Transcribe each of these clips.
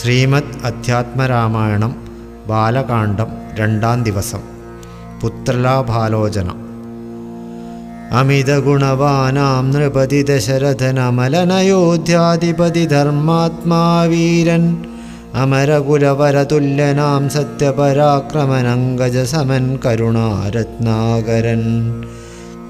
ശ്രീമദ് അധ്യാത്മരാമായണം ബാലകാണ്ഡം രണ്ടാം ദിവസം. പുത്രലാഭാലോചന. അമിതഗുണവാനാം നൃപതി ദശരഥനമലനയോധ്യാധിപതി ധർമാത്മാവീരൻ അമരകുലവരതുല്യനാം സത്യപരാക്രമനങ്കജസമൻ കരുണാരത്നാകരൻ.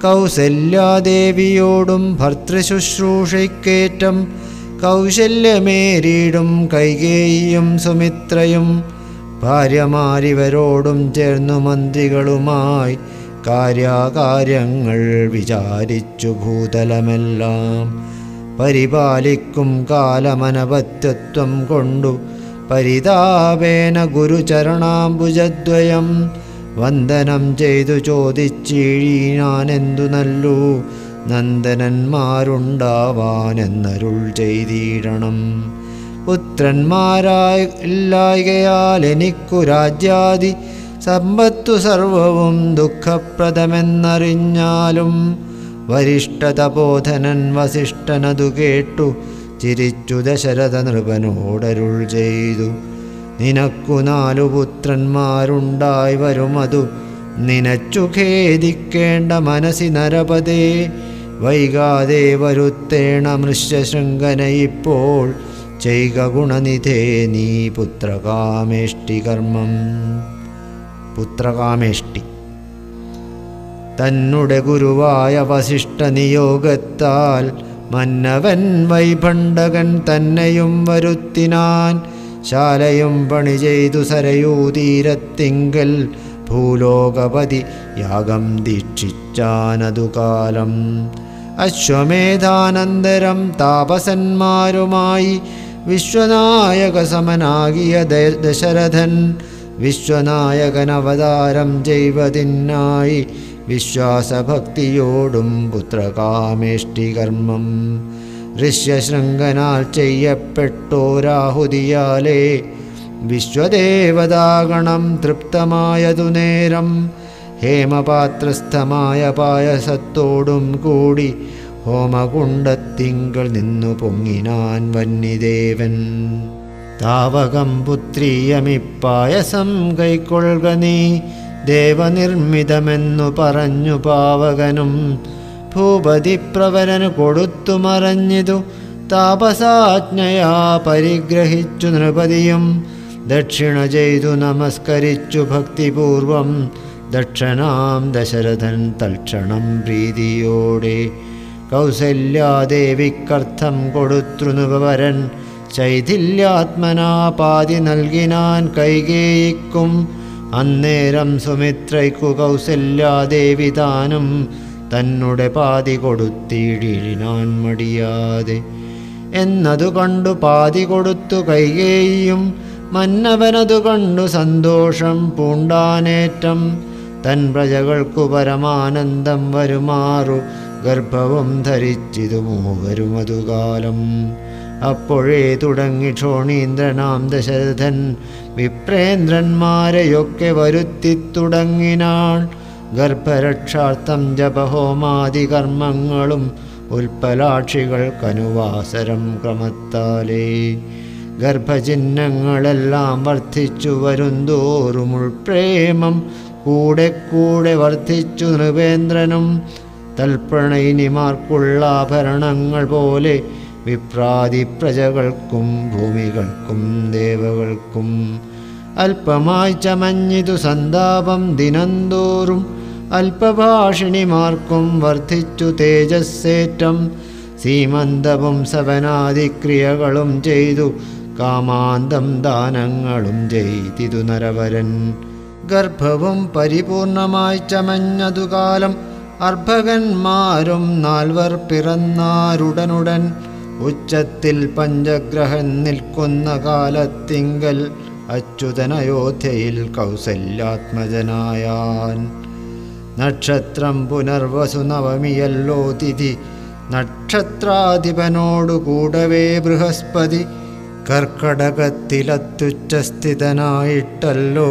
കൗസല്യാദേവിയോടും ഭർത്തൃശുശ്രൂഷയ്ക്കേറ്റം കൗശല്യമേറിയിടും കൈകേയിയും സുമിത്രയും. ഭാര്യമാരിവരോടും ചേർന്നു മന്ത്രികളുമായി കാര്യകാര്യങ്ങൾ വിചാരിച്ചു ഭൂതലമെല്ലാം. പരിപാലിക്കും കാലമനപത്യത്വം കൊണ്ടു പരിതാപേന ഗുരുചരണാംബുജദ്വയം. വന്ദനം ചെയ്തു ചോദിച്ചീഴീനാനെന്തു നല്ലു? നന്ദനന്മാരുണ്ടാവാനെന്നരുൾ ചെയ്തിടണം. പുത്രന്മാരായി ഇല്ലായകയാൽ എനിക്കു രാജ്യാദി സമ്പത്തു സർവവും ദുഃഖപ്രദമെന്നറിഞ്ഞാലും വരിഷ്ഠതബോധനൻ വസിഷ്ഠനതു കേട്ടു ചിരിച്ചു ദശരഥ നൃപനോടരുൾ ചെയ്തു. നിനക്കു നാലു പുത്രന്മാരുണ്ടായി വരുമതു നിനച്ചു ഖേദിക്കേണ്ട മനസ്സി നരപതേ വൈകാതെ വരുത്തേണ മൃഷ്യശൃംഖന ഇപ്പോൾ. ചെയ്ക ഗുണനിധേ നീ പുത്രകാമേഷ്ടി കർമ്മം. പുത്രകാമേഷ്ടി. തന്നുടെ ഗുരുവായ വസിഷ്ഠ നിയോഗത്താൽ മന്നവൻ വൈഭണ്ഡകൻ തന്നെയും വരുത്തിനാൻ. ശാലയും പണി ചെയ്തു സരയൂ തീരത്തിങ്കൽ ഭൂലോകപതി യാഗം ദീക്ഷിച്ചാനതു കാലം അശ്വമേധാനന്തരം താപസന്മാരുമായി വിശ്വനായക സമനാകിയ ദ- ദശരഥൻ വിശ്വനായകനവതാരം ചെയ്വതിനായി വിശ്വാസഭക്തിയോടും പുത്രകാമേഷ്ടി കർമ്മം ഋഷ്യശൃംഖനാൽ ചെയ്യപ്പെട്ടോരാഹുതിയാലേ വിശ്വദേവതാഗണം തൃപ്തമായതു നേരം ഹേമപാത്രസ്ഥമായ പായസത്തോടും കൂടി ഹോമകുണ്ടത്തിങ്കൾ നിന്നു പൊങ്ങിനാൻ വന്യദേവൻ. താവകം പുത്രീയമിപ്പായസം കൈക്കൊള്ളുക നീ ദേവനിർമ്മിതമെന്നു പറഞ്ഞു പാവകനും. ഭൂപതി പ്രവരന് കൊടുത്തു മറഞ്ഞിതു താപസാജ്ഞയാ പരിഗ്രഹിച്ചു നൃപതിയും. ദക്ഷിണ ചെയ്തു നമസ്കരിച്ചു ഭക്തിപൂർവം ദക്ഷനാം ദശരഥൻ തൽക്ഷണം പ്രീതിയോടെ കൗസല്യാദേവിക്കർത്ഥം കൊടുത്തൃനുപവരൻ നൃപവരൻ ചൈഥില്യാത്മനാ പാതി നൽകിനാൻ കൈകേയിക്കും. അന്നേരം സുമിത്രയ്ക്കു കൗസല്യാദേവി താനും തന്നെ പാതി കൊടുത്തിടിനാൻ മടിയാതെ. എന്നതു കണ്ടു പാതി കൊടുത്തു കൈകേയും മന്നവനതു കണ്ടു സന്തോഷം പൂണ്ടാനേറ്റം. തൻ പ്രജകൾക്കു പരമാനന്ദം വരുമാറു. ഗർഭവും ധരിച്ചിതു മൂവരുമതു കാലം അപ്പോഴേ തുടങ്ങി ക്ഷോണീന്ദ്രനാം ദശരഥൻ വിപ്രേന്ദ്രന്മാരെയൊക്കെ വരുത്തി തുടങ്ങിനാൾ. ഗർഭരക്ഷാർത്ഥം ജപഹോമാദി കർമ്മങ്ങളും ഉൽപ്പലാക്ഷികൾക്കനുവാസരം ക്രമത്താലേ. ഗർഭചിഹ്നങ്ങളെല്ലാം വർദ്ധിച്ചു വരുന്തോറും ഉൾപ്രേമം കൂടെ കൂടെ വർദ്ധിച്ചു നൃപേന്ദ്രനും. തൽപ്രണയിനിമാർക്കുള്ള ആഭരണങ്ങൾ പോലെ വിപ്രാതി പ്രജകൾക്കും ഭൂമികൾക്കും ദേവകൾക്കും. അല്പമായി ചമഞ്ഞിതു സന്താപം ദിനംതോറും അല്പഭാഷിണിമാർക്കും വർദ്ധിച്ചു തേജസ്സേറ്റം. സീമന്തവും സവനാദിക്രിയകളും ചെയ്തു കാമാന്തം ദാനങ്ങളും ചെയ്തിതു നരവരൻ. ഗർഭവും പരിപൂർണമായി ചമഞ്ഞതുകാലം അർഭകന്മാരും നാൽവർ പിറന്നാരുടനുടൻ ഉച്ചത്തിൽ പഞ്ചഗ്രഹൻ നിൽക്കുന്ന കാലത്തിങ്കൽ അച്യുതനയോധ്യയിൽ കൗസല്യാത്മജനായാൻ. നക്ഷത്രം പുനർവസു നവമിയല്ലോ തിഥി. നക്ഷത്രാധിപനോടു കൂടവേ ബൃഹസ്പതി. കർക്കടകത്തിലത്യുച്ചസ്ഥിതനായിട്ടല്ലോ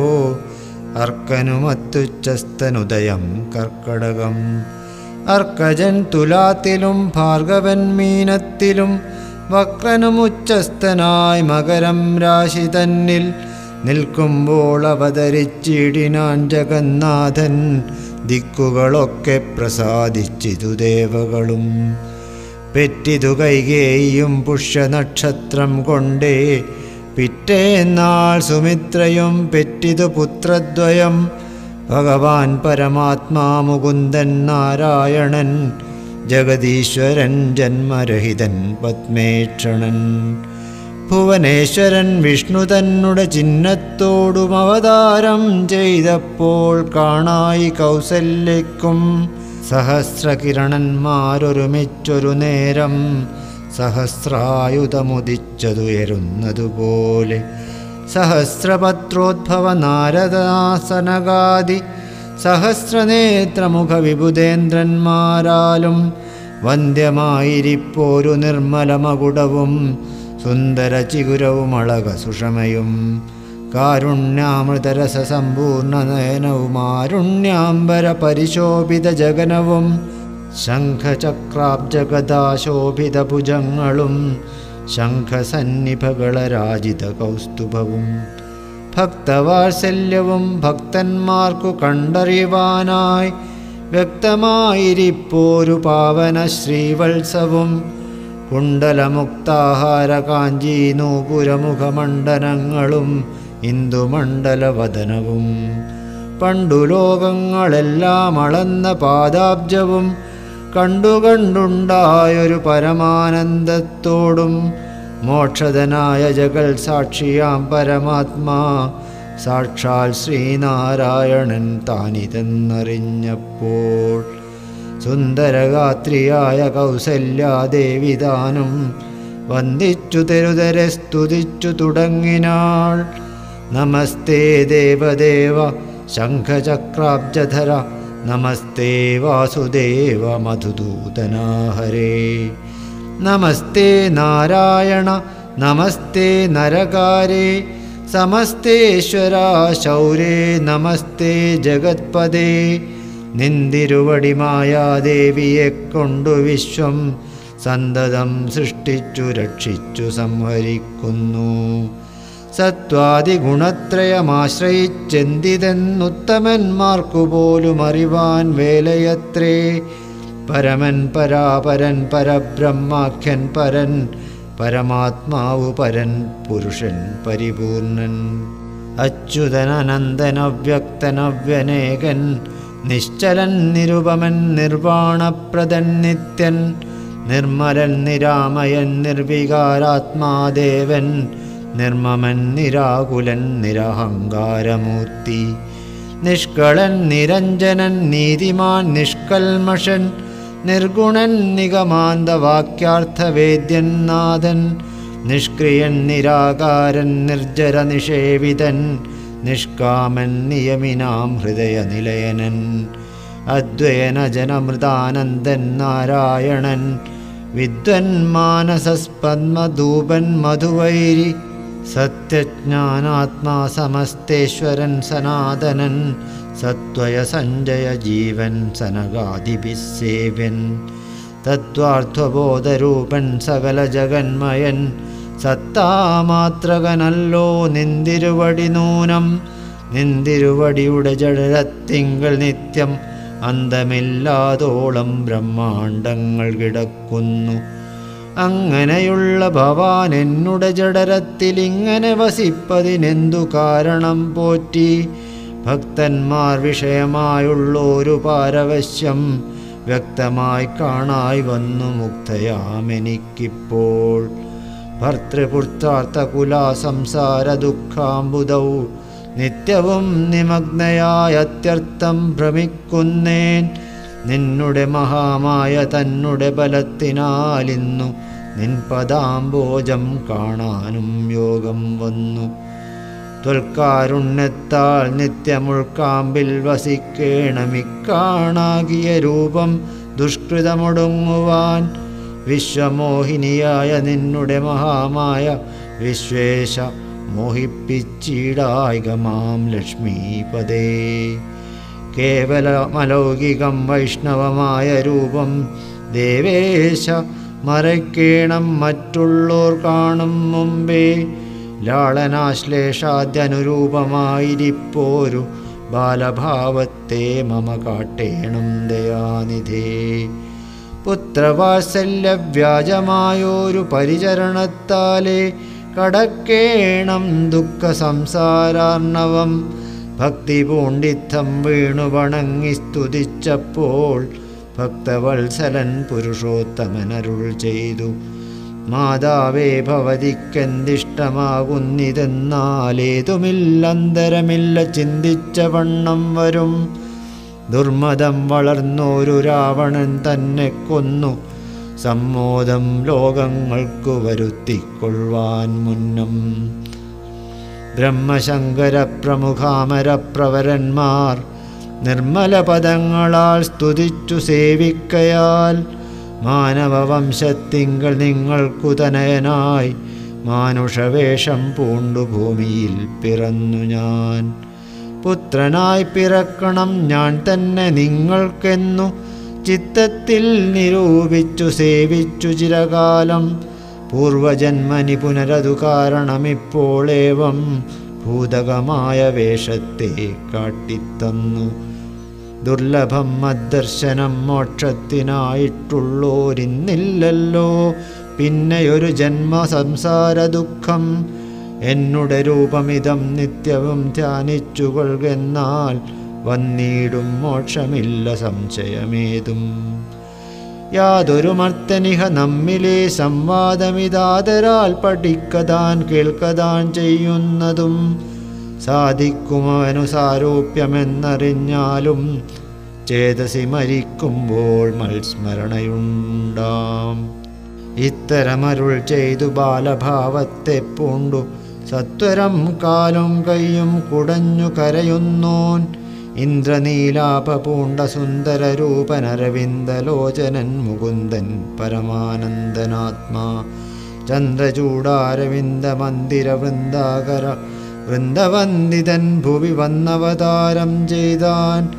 അർക്കനുമത്യുച്ചസ്ഥനുദയം കർക്കടകം. അർക്കജൻ തുലാത്തിലും ഭാർഗവൻ മീനത്തിലും വക്രനുമുച്ചസ്തനായി മകരം രാശി തന്നിൽ നിൽക്കുമ്പോൾ അവതരിച്ചിടിനാൻ ജഗന്നാഥൻ ദിക്കുകളൊക്കെ പ്രസാദിച്ചിതു ദേവകളും. പെറ്റിതു കൈകേയും പുഷ്യനക്ഷത്രം കൊണ്ടേ പിറ്റേന്നാൾ സുമിത്രയും പെറ്റിതു പുത്രദ്വയം. ഭഗവാൻ പരമാത്മാ മുകുന്ദൻ നാരായണൻ. ജഗദീശ്വരൻ ജന്മരഹിതൻ പത്മേക്ഷണൻ. ഭുവനേശ്വരൻ വിഷ്ണു തന്നുടെ ചിഹ്നത്തോടും അവതാരം ചെയ്തപ്പോൾ കാണായി കൗസല്യക്കും സഹസ്രകിരണന്മാരൊരുമിച്ചൊരു നേരം. സഹസ്രായുധമുദിച്ചതുയരുന്നതുപോലെ സഹസ്രപത്രോദ്ഭവ നാരദാസനഗാദി സഹസ്രനേത്രമുഖ വിഭുതേന്ദ്രന്മാരാലും വന്ധ്യമായിരിപ്പോരു നിർമ്മലമകുടവും സുന്ദര ചിഗുരവും അളക സുഷമയും കാരുണ്യാമൃതരസ നയനവുമാരുണ്യാംബര പരിശോഭിത ജഗനവും ശംഖചക്രാബ്ജഗദാശോഭിത ഭുജങ്ങളും ശംഖസന്നിഭകളരാജിത കൗസ്തുഭവും ഭക്തവാത്സല്യവും ഭക്തന്മാർക്കു കണ്ടറിവാനായി വ്യക്തമായിരിപ്പോരു പാവന ശ്രീവത്സവും കുണ്ടലമുക്താഹാര നൂപുരമുഖമണ്ഡനങ്ങളും ഇന്ദുമണ്ഡലവദനവും പണ്ടുലോകങ്ങളെല്ലാം അളന്ന പാദാബ്ജവും കണ്ടു കണ്ടുണ്ടായൊരു പരമാനന്ദത്തോടും മോക്ഷതനായ ജഗൽ സാക്ഷിയാം പരമാത്മാ. സാക്ഷാൽ ശ്രീനാരായണൻ താനിതെന്നറിഞ്ഞപ്പോൾ സുന്ദരഗാത്രിയായ കൗസല്യാദേവിതാനും വന്ദിച്ചു തെരുതരെ സ്തുതിച്ചു തുടങ്ങിനാൾ. നമസ്തേ ദേവദേവ ശംഖചക്രാബ്ജധര നമസ്തേ വാസുദേവ മധുദൂതനാ ഹരേ. നമസ്തേ നാരായണ നമസ്തേ നരകാരേ. സമസ്തേശ്വര ശൗരേ നമസ്തേ ജഗത്പദേ നിന്തിരുവടി മായാദേവിയെ കൊണ്ടു വിശ്വം സന്തതം സൃഷ്ടിച്ചു രക്ഷിച്ചു സംഹരിക്കുന്നു. സത്വാദിഗുണത്രയമാശ്രയിച്ചെന്തിതെന്നുത്തമന്മാർക്കു പോലും അറിവാൻ വേലയത്രേ. പരമൻ പരാപരൻ പരബ്രഹ്മാഖ്യൻ പരൻ പരമാത്മാവു പരൻ പുരുഷൻ പരിപൂർണൻ. അച്യുതനനന്ദനവ്യക്തനവ്യനേകൻ നിശ്ചലൻ നിരുപമൻ നിർവാണപ്രദൻ നിത്യൻ നിർമ്മലൻ നിരാമയൻ നിർവികാരാത്മാദേവൻ നിർമ്മമൻ നിരാകുലൻ നിരഹങ്കാരമൂർത്തി. നിഷ്കളൻ നിരഞ്ജനൻ നീതിമാൻ നിഷ്കൽമഷൻ. നിർഗുണൻ നിഗമാന്തവാക്യാർത്ഥവേദ്യൻ നാഥൻ. നിഷ്ക്രിയൻ നിരാകാരൻ നിർജര നിഷേവിതൻ. നിഷ്കാമൻ നിയമിനാം ഹൃദയനിലയനൻ. അദ്വയന ജനമൃതാനന്ദൻ നാരായണൻ. വിദ്വൻ മാനസസ്പദ്മധൂപൻ മധുവൈരി. സത്യജ്ഞാനാത്മാ സമസ്തേശ്വരൻ സനാതനൻ സത്വയ സഞ്ജയ ജീവൻ സനകാദിഭിസേവ്യൻ തത്വാർത്ഥബോധരൂപൻ സകല ജഗന്മയൻ സത്താമാത്രകനല്ലോ നിന്തിരുവടി നൂനം നിന്തിരുവടിയുടെ ജഡരത്തിങ്കൾ നിത്യം അന്തമില്ലാതോളം ബ്രഹ്മാണ്ടങ്ങൾ കിടക്കുന്നു. അങ്ങനെയുള്ള ഭവാൻ എന്നുടെ ജഡരത്തിൽ ഇങ്ങനെ വസിപ്പതിനെന്തു കാരണം പോറ്റി? ഭക്തന്മാർ വിഷയമായുള്ളൊരു പാരവശ്യം. വ്യക്തമായി കാണായി വന്നു മുക്തയാമെനിക്കിപ്പോൾ. ഭർത്തൃപുത്രാർത്ഥകുല സംസാര ദുഃഖാംബുദൗ. നിത്യവും നിമഗ്നയായ അത്യർത്ഥം ഭ്രമിക്കുന്നേൻ. നിന്നുടെ മഹാമായ തന്നുടെ ബലത്തിനാലിന്നു. നിൻ പദാംബോജം കാണാനും യോഗം വന്നു. ത്വൽക്കാരുണ്യത്താൽ നിത്യമുൾക്കാമ്പിൽ വസിക്കേണമിക്കാണാകിയ രൂപം ദുഷ്കൃതമൊടുങ്ങുവാൻ വിശ്വമോഹിനിയായ നിന്നുടെ മഹാമായ വിശ്വേശ മോഹിപ്പിച്ചിടായിക മാം ലക്ഷ്മീപദേ കേവലമലൗകികം വൈഷ്ണവമായ രൂപം. ദേവേശ മറയ്ക്കേണം മറ്റുള്ളോർ കാണും മുമ്പേ. ലാളനാശ്ലേഷാദ്യനുരൂപമായിരിപ്പോരു ബാലഭാവത്തെ മമ കാട്ടേണം ദയാനിധേ. പുത്രവാത്സല്യവ്യാജമായോരു പരിചരണത്താലേ കടക്കേണം ദുഃഖ ഭക്തി പൂണ്ഡിത്തം വീണു വണങ്ങി സ്തുതിച്ചപ്പോൾ ഭക്തവത്സലൻ പുരുഷോത്തമനരുൾ ചെയ്തു. മാതാവേ ഭവതിക്കെന്തിഷ്ടമാകുന്നിതെന്നാലേതുമില്ലന്തരമില്ല ചിന്തിച്ച വണ്ണം വരും. ദുർമതം വളർന്നോരു രാവണൻ തന്നെ കൊന്നു. സമ്മോദം ലോകങ്ങൾക്കു വരുത്തിക്കൊള്ളുവാൻ മുന്നം ബ്രഹ്മശങ്കര നിർമ്മലപദങ്ങളാൽ സ്തുതിച്ചു സേവിക്കയാൽ മാനവവംശത്തിങ്കൾ നിങ്ങൾക്കു തനയനായി മാനുഷവേഷം പൂണ്ടു ഭൂമിയിൽ പിറന്നു ഞാൻ. പുത്രനായി പിറക്കണം ഞാൻ തന്നെ നിങ്ങൾക്കെന്നു ചിത്തത്തിൽ നിരൂപിച്ചു സേവിച്ചു ചിരകാലം പൂർവജന്മനി പുനരതു കാരണമിപ്പോളേവം ഭൂതകമായ വേഷത്തെ കാട്ടിത്തന്നു. ദുർലഭം മദ്ദർശനം മോക്ഷത്തിനായിട്ടുള്ളോരിന്നില്ലല്ലോ. പിന്നെയൊരു ജന്മ സംസാര ദുഃഖം എന്നുടെ രൂപമിതം നിത്യവും ധ്യാനിച്ചുകൊള്ളുകെന്നാൽ വന്നിടും മോക്ഷമില്ല സംശയമേതും. യാതൊരു മർത്തനിഹ നമ്മിലെ സംവാദമിതാതരാൽ പഠിക്കതാൻ കേൾക്കതാൻ ചെയ്യുന്നതും സാധിക്കുമവനു സാരൂപ്യമെന്നറിഞ്ഞാലും ചേതസി മരിക്കുമ്പോൾ മത്സ്മരണയുണ്ടാം. ഇത്തരമരുൾ ചെയ്തു ബാലഭാവത്തെ പൂണ്ടു. സത്വരം കാലും കൈയും കുടഞ്ഞു കരയുന്നോൻ ഇന്ദ്രനീലാപ പൂണ്ട സുന്ദര രൂപനരവിന്ദലോചനൻ മുകുന്ദൻ പരമാനന്ദനാത്മാ ചന്ദ്രചൂടാരവിന്ദമന്ദിരവൃന്ദാകര മന്ദിര വൃന്ദാകര വൃന്ദവന്ദിതൻ ഭുവി വന്നവതാരം ചെയ്താൻ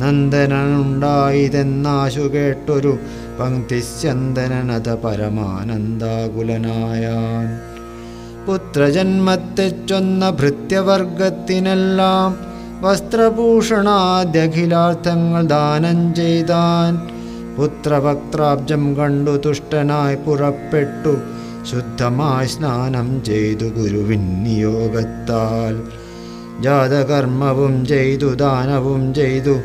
നന്ദനുണ്ടായിതെന്നാശു കേട്ടൊരു പങ്ക്തിസ്യന്തനനത പരമാനന്ദാകുലനായാൻ പുത്രജന്മത്തെ ചൊന്ന ഭൃത്യവർഗത്തിനെല്ലാം വസ്ത്രഭൂഷണാദ്യഖിലാർത്ഥങ്ങൾ ദാനം ചെയ്താൻ പുത്രഭക്താബ്ജം കണ്ടു തുഷ്ടനായി പുറപ്പെട്ടു. ശുദ്ധമായി സ്നാനം ചെയ്തു ഗുരുവിൻ നിയോഗത്താൽ. ജാതകർമ്മവും ചെയ്തു ദാനവും ചെയ്തു.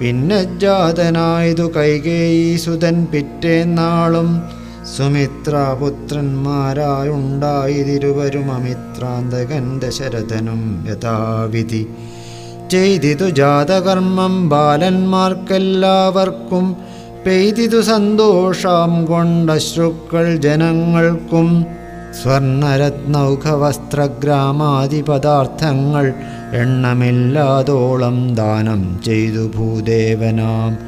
പിന്നെ ജാതനായതു കൈകേയീസുതൻ പിറ്റേന്നാളും സുമിത്രാപുത്രന്മാരായുണ്ടായിരുവരും അമിത്രാന്തകൻ ദശരഥനും യഥാവിധി. ചെയ്തിതു ജാതകർമ്മം ബാലന്മാർക്കെല്ലാവർക്കും. പെയ്തിതു സന്തോഷം കൊണ്ടശ്രുക്കൾ ജനങ്ങൾക്കും. സ്വർണരത്നൗഖവസ്ത്രഗ്രാമാതിപദാർത്ഥങ്ങൾ എണ്ണമില്ലാതോളം ദാനം ചെയ്തു ഭൂദേവനാം.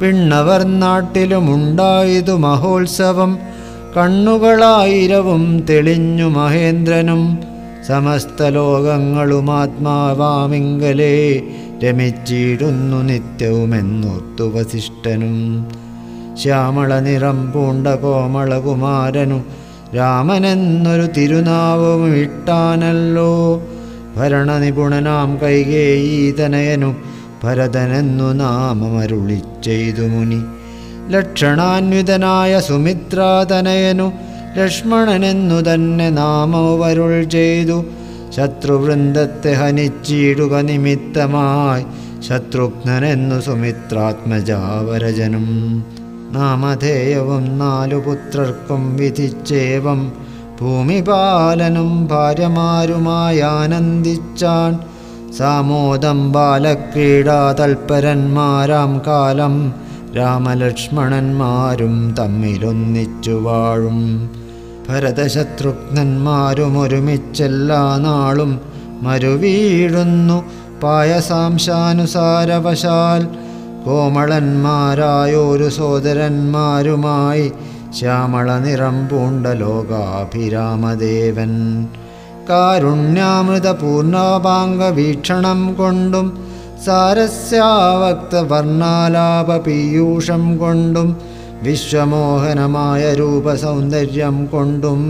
വിണ്ണവർ നാട്ടിലുമുണ്ടായതു മഹോത്സവം കണ്ണുകളായിരവും തെളിഞ്ഞു മഹേന്ദ്രനും. സമസ്ത ലോകങ്ങളും ആത്മാവാമിങ്കലേ രമിച്ചിടുന്നു നിത്യവുമെന്നോർത്തു വസിഷ്ഠനും. ശ്യാമള നിറം പൂണ്ട കോമളകുമാരനു രാമനെന്നൊരു തിരുനാവും ഇട്ടാനല്ലോ. ഭരണനിപുണനാം കൈകേയീതനയനു ഭരതനെന്നു നാമമരുളിച്ചെയ്തു മുനി. ലക്ഷണാന്വിതനായ സുമിത്രാതനയനു ലക്ഷ്മണനെന്നു തന്നെ നാമവരുൾ ചെയ്തു. ശത്രുവൃന്ദത്തെ ഹനിച്ചിടുക നിമിത്തമായി. ശത്രുഘ്നനെന്നു സുമിത്രാത്മജാവരജനും. നാമധേയവും നാലു പുത്രർക്കും വിധിച്ചേവം. ഭൂമിപാലനും ഭാര്യമാരുമായാനന്ദിച്ചാൻ സാമോദം ബാലക്രീഡാ തൽപരന്മാരാം കാലം. രാമലക്ഷ്മണന്മാരും തമ്മിലൊന്നിച്ചു വാഴും. ഭരതശത്രുഘ്നന്മാരും ഒരുമിച്ചെല്ലാ നാളും മരുവീഴുന്നു. പായസാംശാനുസാരവശാൽ കോമളന്മാരായോരു സോദരന്മാരുമായി ശ്യാമള നിറം പൂണ്ട ലോകാഭിരാമദേവൻ. കാരുണ്യാമൃത പൂർണാപാംഗ വീക്ഷണം കൊണ്ടും സാരസ്യാവക്ത വർണാലാപ പീയൂഷം കൊണ്ടും വിശ്വമോഹനമായ രൂപസൗന്ദര്യം കൊണ്ടും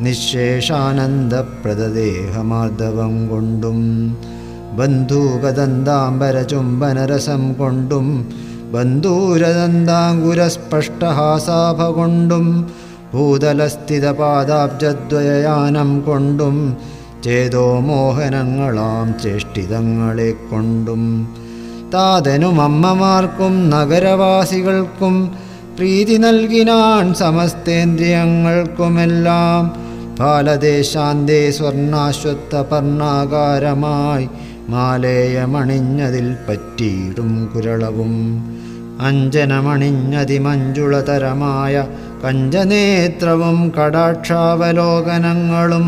നിശേഷാനന്ദപ്രദദേഹമാർദ്ദവം കൊണ്ടും ബന്ധൂകദന്താംബരചുംബനരസം കൊണ്ടും ബന്ധൂരദന്താങ്കുരസ്പഷ്ടഹാസാഭ കൊണ്ടും ഭൂതലസ്ഥിതപാദാബ്ജദ്വയയാനം കൊണ്ടും ചേതോ മോഹനങ്ങളാം ചേഷ്ടിതങ്ങളെ കൊണ്ടും താതനും നഗരവാസികൾക്കും പ്രീതി നൽകിനാൻ സമസ്തേന്ദ്രിയങ്ങൾക്കുമെല്ലാം ബാലദേശാന്തേ സ്വർണാശ്വത്ഥപർണാകാരമായി മാലേയമണിഞ്ഞതിൽ പറ്റിയിടും കുരളവും. അഞ്ജനമണിഞ്ഞതിമഞ്ജുളതരമായ കഞ്ചനേത്രവും കടാക്ഷാവലോകനങ്ങളും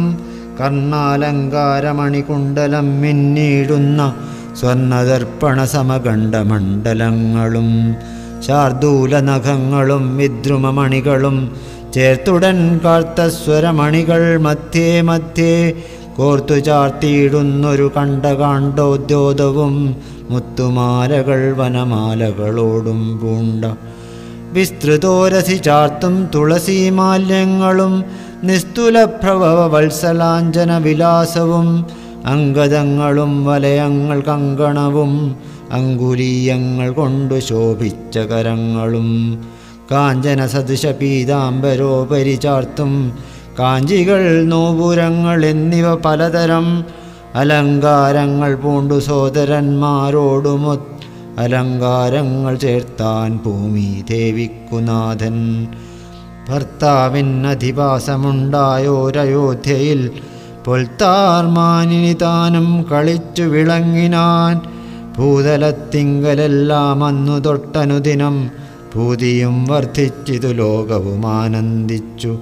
കർണാലങ്കാരമണികുണ്ടലം മിന്നിടുന്ന സ്വർണദർപ്പണ സമകണ്ഠമണ്ഡലങ്ങളും ശാർദൂലനഖങ്ങളും വിദ്രുമമണികളും ചേർത്തുടൻ കാർത്തസ്വരമണികൾ മധ്യേ മധ്യേ കോർത്തു ചാർത്തിയിടുന്നൊരു കണ്ടകാണ്ഡോദ്യോതവും മുത്തുമാലകൾ വനമാലകളോടും പൂണ്ട. വിസ്തൃതോരസി ചാർത്തും തുളസീമാല്യങ്ങളും നിസ്തുലപ്രഭവ വത്സലാഞ്ജന വിലാസവും അങ്കദങ്ങളും വലയങ്ങൾ കങ്കണവും അങ്കുലീയങ്ങൾ കൊണ്ടു ശോഭിച്ച കരങ്ങളും കാഞ്ചന സദൃശ പീതാംബരോപരി ചാർത്തും കാഞ്ചികൾ നോപുരങ്ങൾ എന്നിവ പലതരം അലങ്കാരങ്ങൾ പൂണ്ടു സോദരന്മാരോടുമൊത്ത് അലങ്കാരങ്ങൾ ചേർത്താൻ ഭൂമി ദേവിക്കുനാഥൻ. ഭർത്താവിനധിവാസമുണ്ടായോരയോധ്യയിൽ പൊൽത്താർമാനിനി താനും കളിച്ചു വിളങ്ങിനാൻ ഭൂതലത്തിങ്കലെല്ലാം അന്നു തൊട്ടനുദിനം ഭൂതിയും വർദ്ധിച്ചിതു ലോകവും ആനന്ദിച്ചു.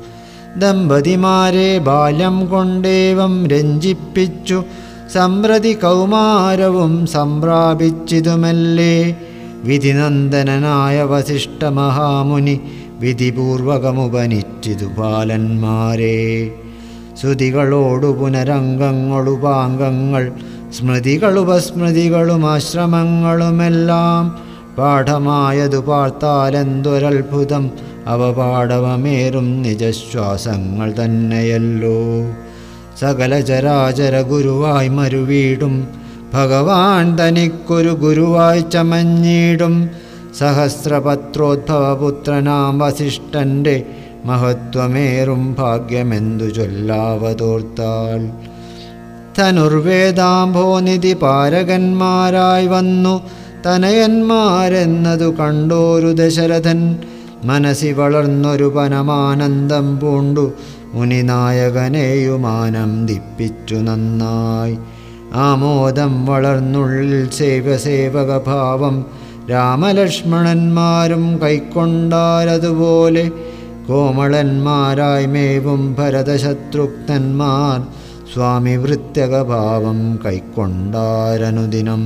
ദമ്പതിമാരെ ബാല്യം കൊണ്ടേവം രഞ്ജിപ്പിച്ചു. സമ്പ്രതി കൗമാരവും സംപ്രാപിച്ചിതുമല്ലേ. വിധിനന്ദനായ വസിഷ്ഠ മഹാമുനി വിധിപൂർവകമുപനിച്ചിതു ബാലന്മാരെ. ശ്രുതികളോടു പുനരംഗങ്ങളുപാംഗങ്ങൾ സ്മൃതികളുപസ്മൃതികളും ആശ്രമങ്ങളുമെല്ലാം പാഠമായതു പാർത്താലെന്തൊരത്ഭുതം അവ പാഠവമേറും നിജശ്വാസങ്ങൾ തന്നെയല്ലോ. സകല ചരാചര ഗുരുവായി മരുവീടും. ഭഗവാൻ തനിക്കൊരു ഗുരുവായി ചമഞ്ഞിടും. സഹസ്രപത്രോദ്ഭവപുത്രനാം വസിഷ്ഠന്റെ മഹത്വമേറും ഭാഗ്യമെന്തു ചൊല്ലാവതോർത്താൽ. ധനുർവേദാംഭോനിധി പാരകന്മാരായി വന്നു. തനയന്മാരെന്നതു കണ്ടോരു ദശരഥൻ. മനസ്സി വളർന്നൊരു പനമാനന്ദം പൂണ്ടു. മുനിനായകനെയുമാനം ദിപ്പിച്ചു നന്നായി. ആമോദം വളർന്നുള്ളിൽ സേവസേവകഭാവം. രാമലക്ഷ്മണന്മാരും കൈക്കൊണ്ടാരതുപോലെ കോമളന്മാരായി മേവും ഭരതശത്രുഘ്നന്മാർ. സ്വാമി വൃത്യകഭാവം കൈക്കൊണ്ടാരനുദിനം.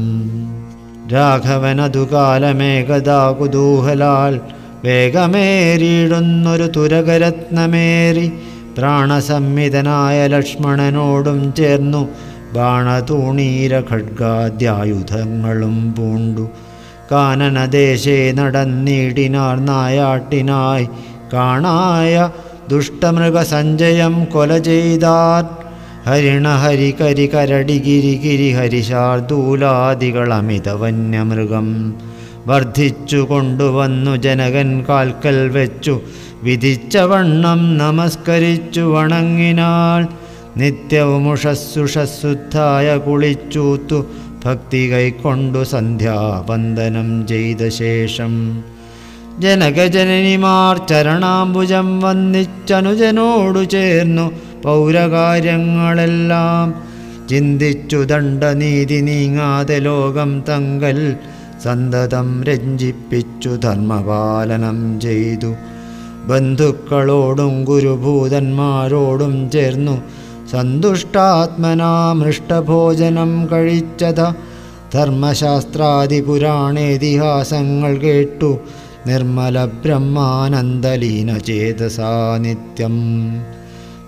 രാഘവനതുകാലമേകദാ കുതൂഹലാൽ വേഗമേറിയിടുന്നൊരു തുരകരത്നമേറി പ്രാണസംഹിതനായ ലക്ഷ്മണനോടും ചേർന്നു ബാണതൂണീര ഖഡ്ഗാദ്യായുധങ്ങളും പൂണ്ടു. കാനനദേശേ നടന്നീടിനാർ നായാട്ടിനായി കാണായ ദുഷ്ടമൃഗസഞ്ചയം കൊല ചെയ്താർ ഹരിണ ഹരി കരി കരടി ഗിരി ഗിരി ഹരിശാർദൂലാദികൾ അമിത വന്യമൃഗം വർദ്ധിച്ചു കൊണ്ടുവന്നു ജനകൻ കാൽക്കൽ വെച്ചു. വിധിച്ച വണ്ണം നമസ്കരിച്ചു വണങ്ങിനാൾ നിത്യവും ഉഷസ്സുഷസ്സുദ്ധായ കുളിച്ചൂത്തു. ഭക്തി കൈക്കൊണ്ടു സന്ധ്യാവന്ദനം ചെയ്ത ശേഷം ജനകജനനിമാർ ചരണാംബുജം വന്നിച്ചനുജനോടു ചേർന്നു. പൗരകാര്യങ്ങളെല്ലാം ചിന്തിച്ചു ദണ്ഡനീതി നീങ്ങാതെ ലോകം തങ്കൽ സന്തതം രഞ്ജിപ്പിച്ചു ധർമ്മപാലനം ചെയ്തു. ബന്ധുക്കളോടും ഗുരുഭൂതന്മാരോടും ചേർന്നു സന്തുഷ്ടാത്മനാമൃഷ്ടഭോജനം കഴിച്ചത. ധർമ്മശാസ്ത്രാദി പുരാണേതിഹാസങ്ങൾ കേട്ടു നിർമ്മല ബ്രഹ്മാനന്ദലീന ചേതസാ നിത്യം.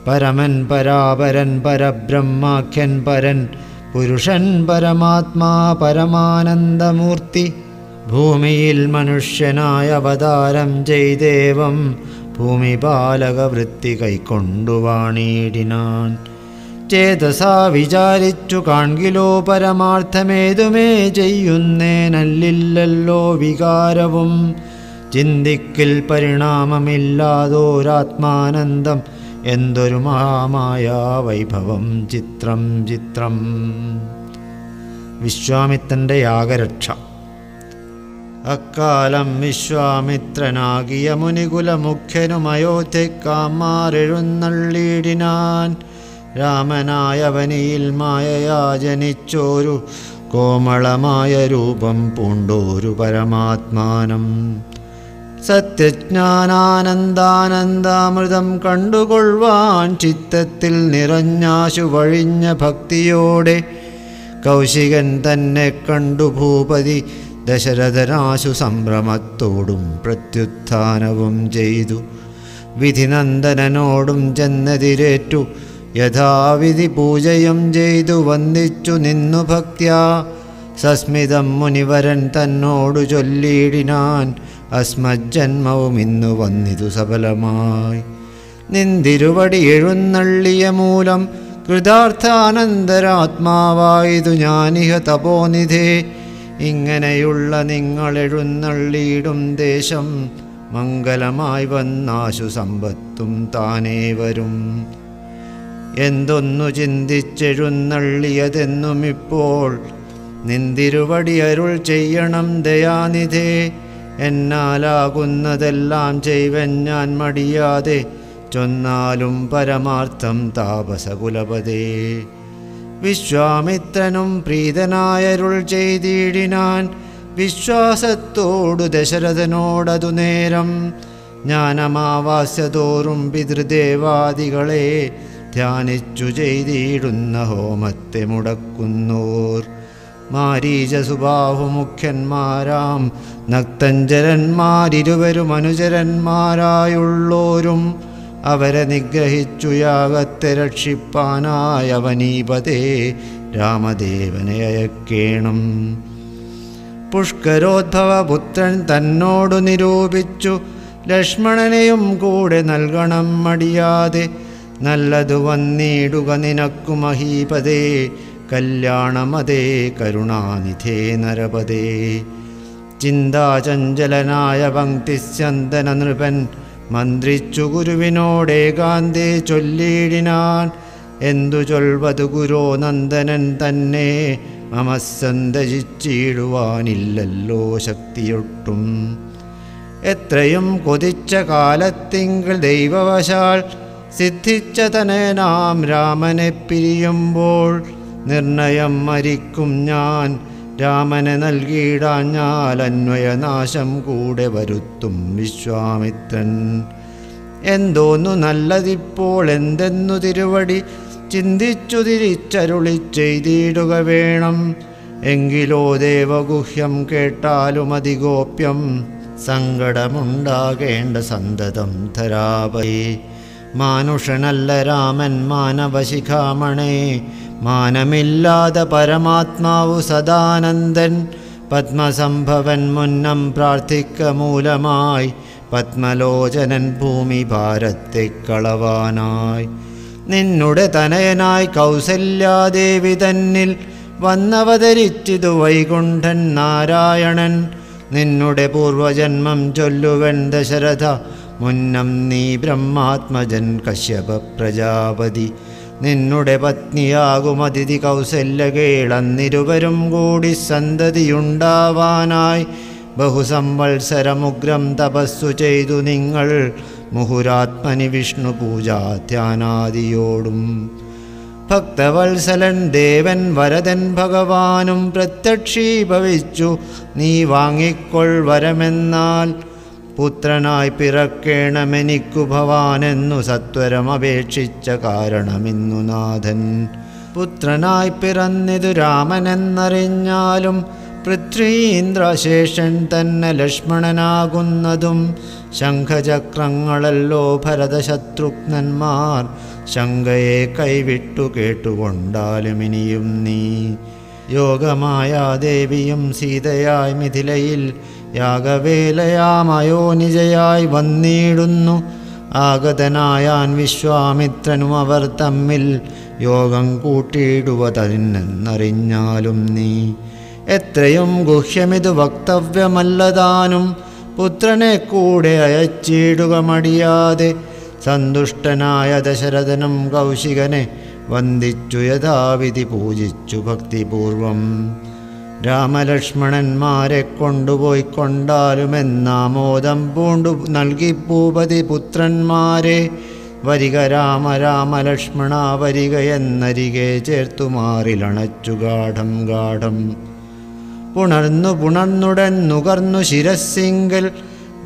പരമൻ പരാപരൻ പരബ്രഹ്മാഖ്യൻ പരൻ പുരുഷൻ പരമാത്മാ പരമാനന്ദമൂർത്തി. ഭൂമിയിൽ മനുഷ്യനായ അവതാരം ഭൂമി ഭൂമിപാലക വൃത്തി കൈക്കൊണ്ടു വാണിയിടിനാൻ ചേതസാ വിചാരിച്ചു കാൺകിലോ പരമാർത്ഥമേതുമേ ചെയ്യുന്നേനല്ലില്ലല്ലോ വികാരവും. ചിന്തിക്കിൽ പരിണാമമില്ലാതോരാത്മാനന്ദം എന്തൊരു മഹാമായ വൈഭവം ചിത്രം ചിത്രം. വിശ്വാമിത്രന്റെ യാഗരക്ഷ. അക്കാലം വിശ്വാമിത്രനാകിയ മുനികുലമുഖ്യനും അയോധ്യക്കാമാരെഴുന്നള്ളിയിടിനാൻ രാമനായവനിയിൽ മായയാ ജനിച്ചോരു കോമളമായ രൂപം പൂണ്ടോരു പരമാത്മാനം. സത്യജ്ഞാനാനന്ദാനന്ദാമൃതം കണ്ടുകൊള്ളുവാൻ ചിത്തത്തിൽ നിറഞ്ഞാശു വഴിഞ്ഞ ഭക്തിയോടെ കൗശികൻ തന്നെ കണ്ടു ഭൂപതി ദശരഥനാശു സംഭ്രമത്തോടും പ്രത്യുത്ഥാനവും ചെയ്തു. വിധിനന്ദനോടും ചെന്നതിരേറ്റു യഥാവിധി പൂജയും ചെയ്തു വന്ദിച്ചു നിന്നു ഭക്ത്യാ സസ്മിതം മുനിവരൻ തന്നോടു ചൊല്ലിയിടിനാൻ അസ്മജ്ജന്മവും ഇന്നു വന്നിതു സഫലമായി നിന്തിരുവടി എഴുന്നള്ളിയ മൂലം കൃതാർത്ഥാനന്തരാത്മാവായതു ഞാനിഹ തപോനിധേ. ഇങ്ങനെയുള്ള നിങ്ങൾ എഴുന്നള്ളിയിടും ദേശം മംഗലമായി വന്നാശു സമ്പത്തും താനേ വരും. എന്തൊന്നു ചിന്തിച്ചെഴുന്നള്ളിയതെന്നും ഇപ്പോൾ നിന്തിരുവടി അരുൾ ചെയ്യണം ദയാനിധേ. എന്നാലാകുന്നതെല്ലാം ചെയ്വൻ ഞാൻ മടിയാതെ ചൊന്നാലും പരമാർത്ഥം താപസകുലപതേ. വിശ്വാമിത്രനും പ്രീതനായരുൾ ചെയ്തിടിനാൻ വിശ്വാസത്തോടു ദശരഥനോടതു നേരം ജ്ഞാനമാവാസ്യതോറും പിതൃദേവാദികളെ ധ്യാനിച്ചു ചെയ്തിടുന്ന ഹോമത്തെ മുടക്കുന്നോർ. മാരീചസുബാഹുമുഖ്യന്മാരാം നക്തഞ്ചരന്മാരിരുവരും അനുചരന്മാരായുള്ളോരും അവരെ നിഗ്രഹിച്ചു യാഗത്തെ രക്ഷിപ്പാനായവനീപതേ രാമദേവനെ അയക്കേണം. പുഷ്കരോദ്ധവ പുത്രൻ തന്നോടു നിരൂപിച്ചു ലക്ഷ്മണനെയും കൂടെ നൽകണം മടിയാതെ നല്ലതു വന്നിടുക നിനക്കു മഹീപതേ കല്യാണമതേ കരുണാനിധേ നരപതേ. ചിന്താചഞ്ചലനായ പങ്ക്തിസ്യന്തന നൃപൻ മന്ത്രിച്ചു ഗുരുവിനോടേകാന്തേ ചൊല്ലിയിടിനാൻ. എന്തു ചൊൽവതു ഗുരോ നന്ദനൻ തന്നെ മമസ്സന്തജിച്ചിടുവാനില്ലല്ലോ ശക്തിയൊട്ടും. എത്രയും കൊതിച്ച കാലത്തിങ്കൾ ദൈവവശാൽ സിദ്ധിച്ച തനയനാം രാമനെ പിരിയുമ്പോൾ നിർണയം മരിക്കും ഞാൻ. രാമനെ നൽകിയിടാഞ്ഞാൽ അന്വയനാശം കൂടെ വരുത്തും വിശ്വാമിത്രൻ. എന്തോന്നു നല്ലതിപ്പോൾ എന്തെന്നു തിരുവടി? ചിന്തിച്ചു തിരിച്ചരുളി ചെയ്തിടുക വേണം. എങ്കിലോ ദേവഗുഹ്യം കേട്ടാലും അതിഗോപ്യം. സങ്കടമുണ്ടാകേണ്ട സന്തതം ധരാപേ മാനുഷനല്ല രാമൻ മാനവശിഖാമണേ. മാനമില്ലാതെ പരമാത്മാവു സദാനന്ദൻ. പത്മസംഭവൻ മുന്നം പ്രാർത്ഥിക്ക മൂലമായി പത്മലോചനൻ ഭൂമി ഭാരത്തെ കളവാനായി. നിന്നുടെ തനയനായി കൗസല്യാദേവി തന്നിൽ വന്നവതരിച്ചിതു വൈകുണ്ഠൻ നാരായണൻ. നിന്നുടെ പൂർവജന്മം ചൊല്ലുവൻ ദശരഥ മുന്നം നീ ബ്രഹ്മാത്മജൻ കശ്യപ പ്രജാപതി. നിന്നുടെ പത്നിയാകും അതിഥി കൗസല്യകേളന്നിരുവരും കൂടി സന്തതിയുണ്ടാവാനായി. ബഹുസംവത്സരമുഗ്രം തപസ്സു ചെയ്തു നിങ്ങൾ മുഹുരാത്മനി വിഷ്ണു പൂജാധ്യാനാദിയോടും ഭക്തവത്സലൻ ദേവൻ വരദൻ ഭഗവാനും പ്രത്യക്ഷീഭവിച്ചു. നീ വാങ്ങിക്കൊൾ വരമെന്നാൽ പുത്രനായി പിറക്കേണമെനിക്കു ഭവാനെന്നു സത്വരം അപേക്ഷിച്ച കാരണമിന്നു നാഥൻ. പുത്രനായി പിറന്നിതു രാമനെന്നറിഞ്ഞാലും പൃഥ്വീന്ദ്രശേഷൻ തന്നെ ലക്ഷ്മണനാകുന്നതും ശംഖചക്രങ്ങളല്ലോ ഭരതശത്രുഘ്നന്മാർ ശങ്കയെ കൈവിട്ടു കേട്ടുകൊണ്ടാലും ഇനിയും നീ. യോഗമായ ദേവിയും സീതയായി മിഥിലയിൽ യാഗവേലയാമയോ നിജയായി വന്നിടുന്നു. ആഗതനായാൻ വിശ്വാമിത്രനും അവർ തമ്മിൽ യോഗം കൂട്ടിയിടുവതറിഞ്ഞെന്നറിഞ്ഞാലും നീ. എത്രയും ഗുഹ്യമിതു വക്തവ്യമല്ലതാനും പുത്രനെ കൂടെ അയച്ചിടുക മടിയാതെ സന്തുഷ്ടനായ ദശരഥനും കൗശികനെ വന്ദിച്ചു യഥാവിധി പൂജിച്ചു ഭക്തിപൂർവം. രാമലക്ഷ്മണന്മാരെ കൊണ്ടുപോയി കൊണ്ടാലുമെന്നാമോദം പൂണ്ടു നൽകി ഭൂപതി പുത്രന്മാരെ. വരിക രാമ രാമലക്ഷ്മണ വരിക എന്നരികെ ചേർത്തു മാറിലണച്ചു ഗാഠം ഗാഠം. പുണർന്നു പുണർന്നുടൻ നുകർന്നു ശിരസിങ്കൽ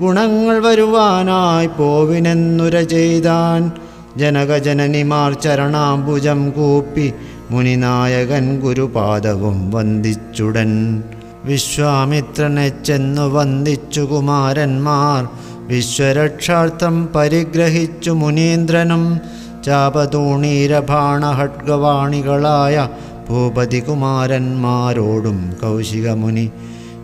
ഗുണങ്ങൾ വരുവാനായി പോവിനെന്നുര ചെയ്താൻ. ജനകജനനിമാർ ചരണാംബുജം കൂപ്പി മുനിനായകൻ ഗുരുപാദവും വന്ദിച്ചുടൻ. വിശ്വാമിത്രനെ ചെന്നു വന്ദിച്ചു കുമാരന്മാർ. വിശ്വരക്ഷാർത്ഥം പരിഗ്രഹിച്ചു മുനീന്ദ്രനും. ചാപതൂണീരഭാണഹഡ്ഗവാണികളായ ഭൂപതികുമാരന്മാരോടും കൗശികമുനി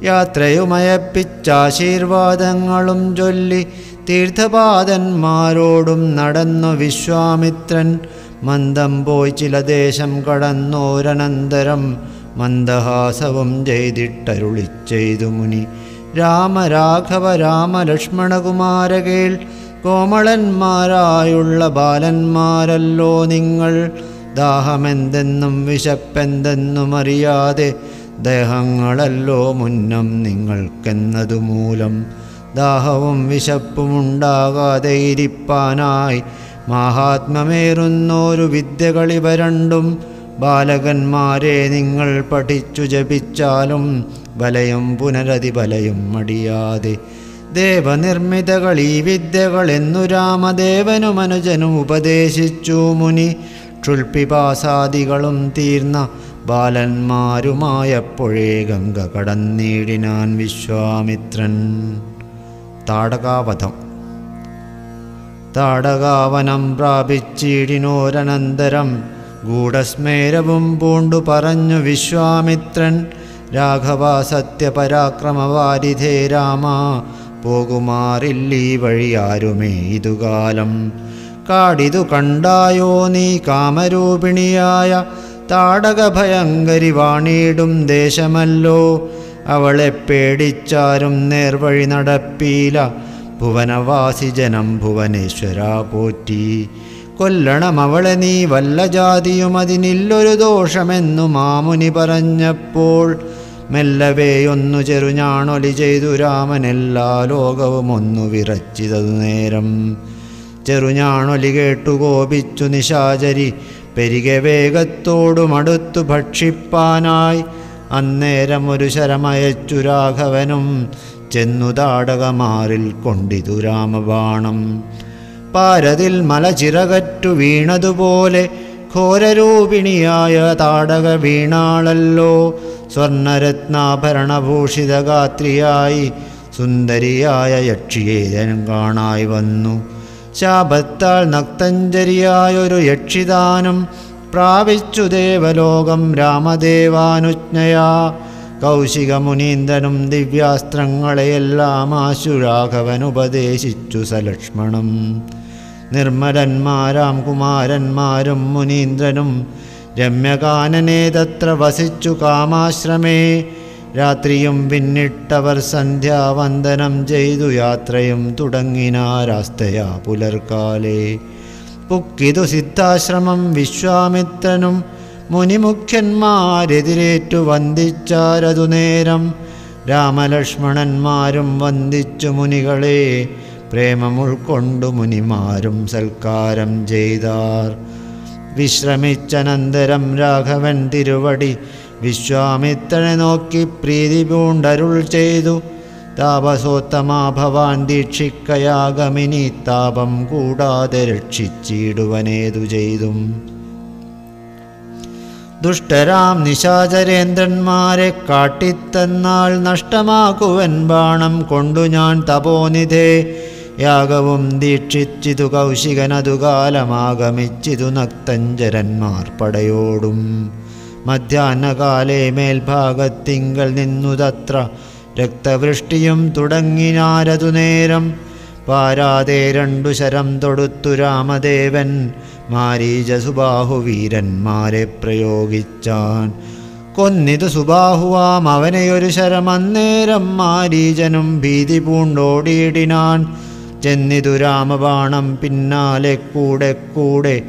യാത്രയുമയപ്പിച്ചാശീർവാദങ്ങളും ചൊല്ലി തീർത്ഥപാദന്മാരോടും നടന്നു വിശ്വാമിത്രൻ. മന്ദം പോയി ചില ദേശം കടന്നോരനന്തരം മന്ദഹാസവും ചെയ്തിട്ടരുളി ചെയ്തു മുനി. രാമരാഘവ രാമലക്ഷ്മണകുമാരകേൾ കോമളന്മാരായുള്ള ബാലന്മാരല്ലോ നിങ്ങൾ. ദാഹമെന്തെന്നും വിശപ്പെന്തെന്നും അറിയാതെ ദേഹങ്ങളല്ലോ മുന്നം നിങ്ങൾക്കെന്നതുമൂലം. ദാഹവും വിശപ്പുമുണ്ടാകാതെ ഇരിപ്പാനായി മാഹാത്മ്യമേറുന്നോരു വിദ്യകളിവ രണ്ടും ബാലകന്മാരെ നിങ്ങൾ പഠിച്ചു ജപിച്ചാലും വലയും പുനരതി വലയും മടിയാതെ. ദേവനിർമ്മിതകൾ ഈ വിദ്യകൾ എന്നു രാമദേവനും അനുജനും ഉപദേശിച്ചു മുനി. ക്ഷുൽപിപാസാദികളും തീർന്ന ബാലന്മാരുമായപ്പോഴേ ഗംഗ കടന്നീടിനാൻ വിശ്വാമിത്രൻ. താടകാവധം. താടകാവനം പ്രാപിച്ചിടിനോരനന്തരം ഗൂഢസ്മേരവും പൂണ്ടു പറഞ്ഞു വിശ്വാമിത്രൻ. രാഘവ സത്യപരാക്രമവാരിധേ രാമ പോകുമാറില്ലീ വഴി ആരുമേ ഇതുകാലം? കാടിതു കണ്ടായോ നീ കാമരൂപിണിയായ? താടകഭയങ്കരി വാണിയിടും ദേശമല്ലോ. അവളെ പേടിച്ചാരും നേർവഴി നടപ്പീല. ഭുവനവാസി ജനം ഭുവനേശ്വര പോറ്റി. കൊല്ലണമവളെ നീ വല്ല ജാതിയും അതിനില്ലൊരു ദോഷമെന്നു മാമുനി പറഞ്ഞപ്പോൾ മെല്ലവേയൊന്നു ചെറുഞാണൊലി ചെയ്തു രാമനെല്ലാ ലോകവും ഒന്നു വിറച്ചിതതു നേരം. ചെറുഞാണൊലി കേട്ടു കോപിച്ചു നിശാചരി പെരികെ വേഗത്തോടുമടുത്തു ഭക്ഷിപ്പാനായി. അന്നേരം ഒരു ശരമയച്ചു രാഘവനും ചെന്നു താടകമാറിൽ കൊണ്ടിതു രാമബാണം. പാരതിൽ മലചിറകറ്റു വീണതുപോലെ ഘോരരൂപിണിയായ താടക വീണാളല്ലോ. സ്വർണരത്നാഭരണഭൂഷിതഗാത്രിയായി സുന്ദരിയായ യക്ഷിയെ കാണായി വന്നു. ശാപത്താൽ നക്തഞ്ചരിയായൊരു യക്ഷിദാനം പ്രാപിച്ചു ദേവലോകം രാമദേവാനുജ്ഞയാ. കൗശിക മുനീന്ദ്രനും ദിവ്യാസ്ത്രങ്ങളെയെല്ലാം ആശുരാഘവൻ ഉപദേശിച്ചു സലക്ഷ്മണം. നിർമ്മലന്മാരാം കുമാരന്മാരും മുനീന്ദ്രനും രമ്യകാനനെ തത്ര വസിച്ചു കാമാശ്രമേ. രാത്രിയും പിന്നിട്ടവർ സന്ധ്യാവന്ദനം ചെയ്തു യാത്രയും തുടങ്ങിനാരാസ്തയാ പുലർക്കാലേ പുക്കിതു സിദ്ധാശ്രമം വിശ്വാമിത്രനും മുനിമുഖ്യന്മാരെതിരേറ്റു വന്ദിച്ചാരതു നേരം രാമലക്ഷ്മണന്മാരും വന്ദിച്ചു മുനികളെ പ്രേമമുൾക്കൊണ്ടു മുനിമാരും സൽക്കാരം ചെയ്താർ. വിശ്രമിച്ചനന്തരം രാഘവൻ തിരുവടി വിശ്വാമിത്രനെ നോക്കി പ്രീതി പൂണ്ടരുൾ ചെയ്തു. താപസോത്തമാ ഭവാൻ ദീക്ഷിക്കയാഗമിനി താപം കൂടാതെ രക്ഷിച്ചിടുവനേതു ചെയ്തും. ദുഷ്ടരാം നിശാചരേന്ദ്രന്മാരെ കാട്ടിത്തന്നാൽ നഷ്ടമാക്കുവൻ ബാണം കൊണ്ടു ഞാൻ തപോനിധേ. യാഗവും ദീക്ഷിച്ചിതു കൗശികനതു കാലമാഗമിച്ചിതു നക്തഞ്ചരന്മാർ പടയോടും. മധ്യാഹ്നകാലേ നിന്നു തത്ര രക്തവൃഷ്ടിയും തുടങ്ങിനാരതു നേരം പാരാതെ രണ്ടു ശരം തൊടുത്തു രാമദേവൻ. മാരീജ സുബാഹു വീരന്മാരെ പ്രയോഗിച്ചാൻ. കൊന്നിതു സുബാഹുവാം അവനെയൊരു ശരം അന്നേരം മാരീജനും ഭീതി പൂണ്ടോടിയിടിനാൻ. ചെന്നിതു രാമബാണം പിന്നാലെ കൂടെ കൂടെ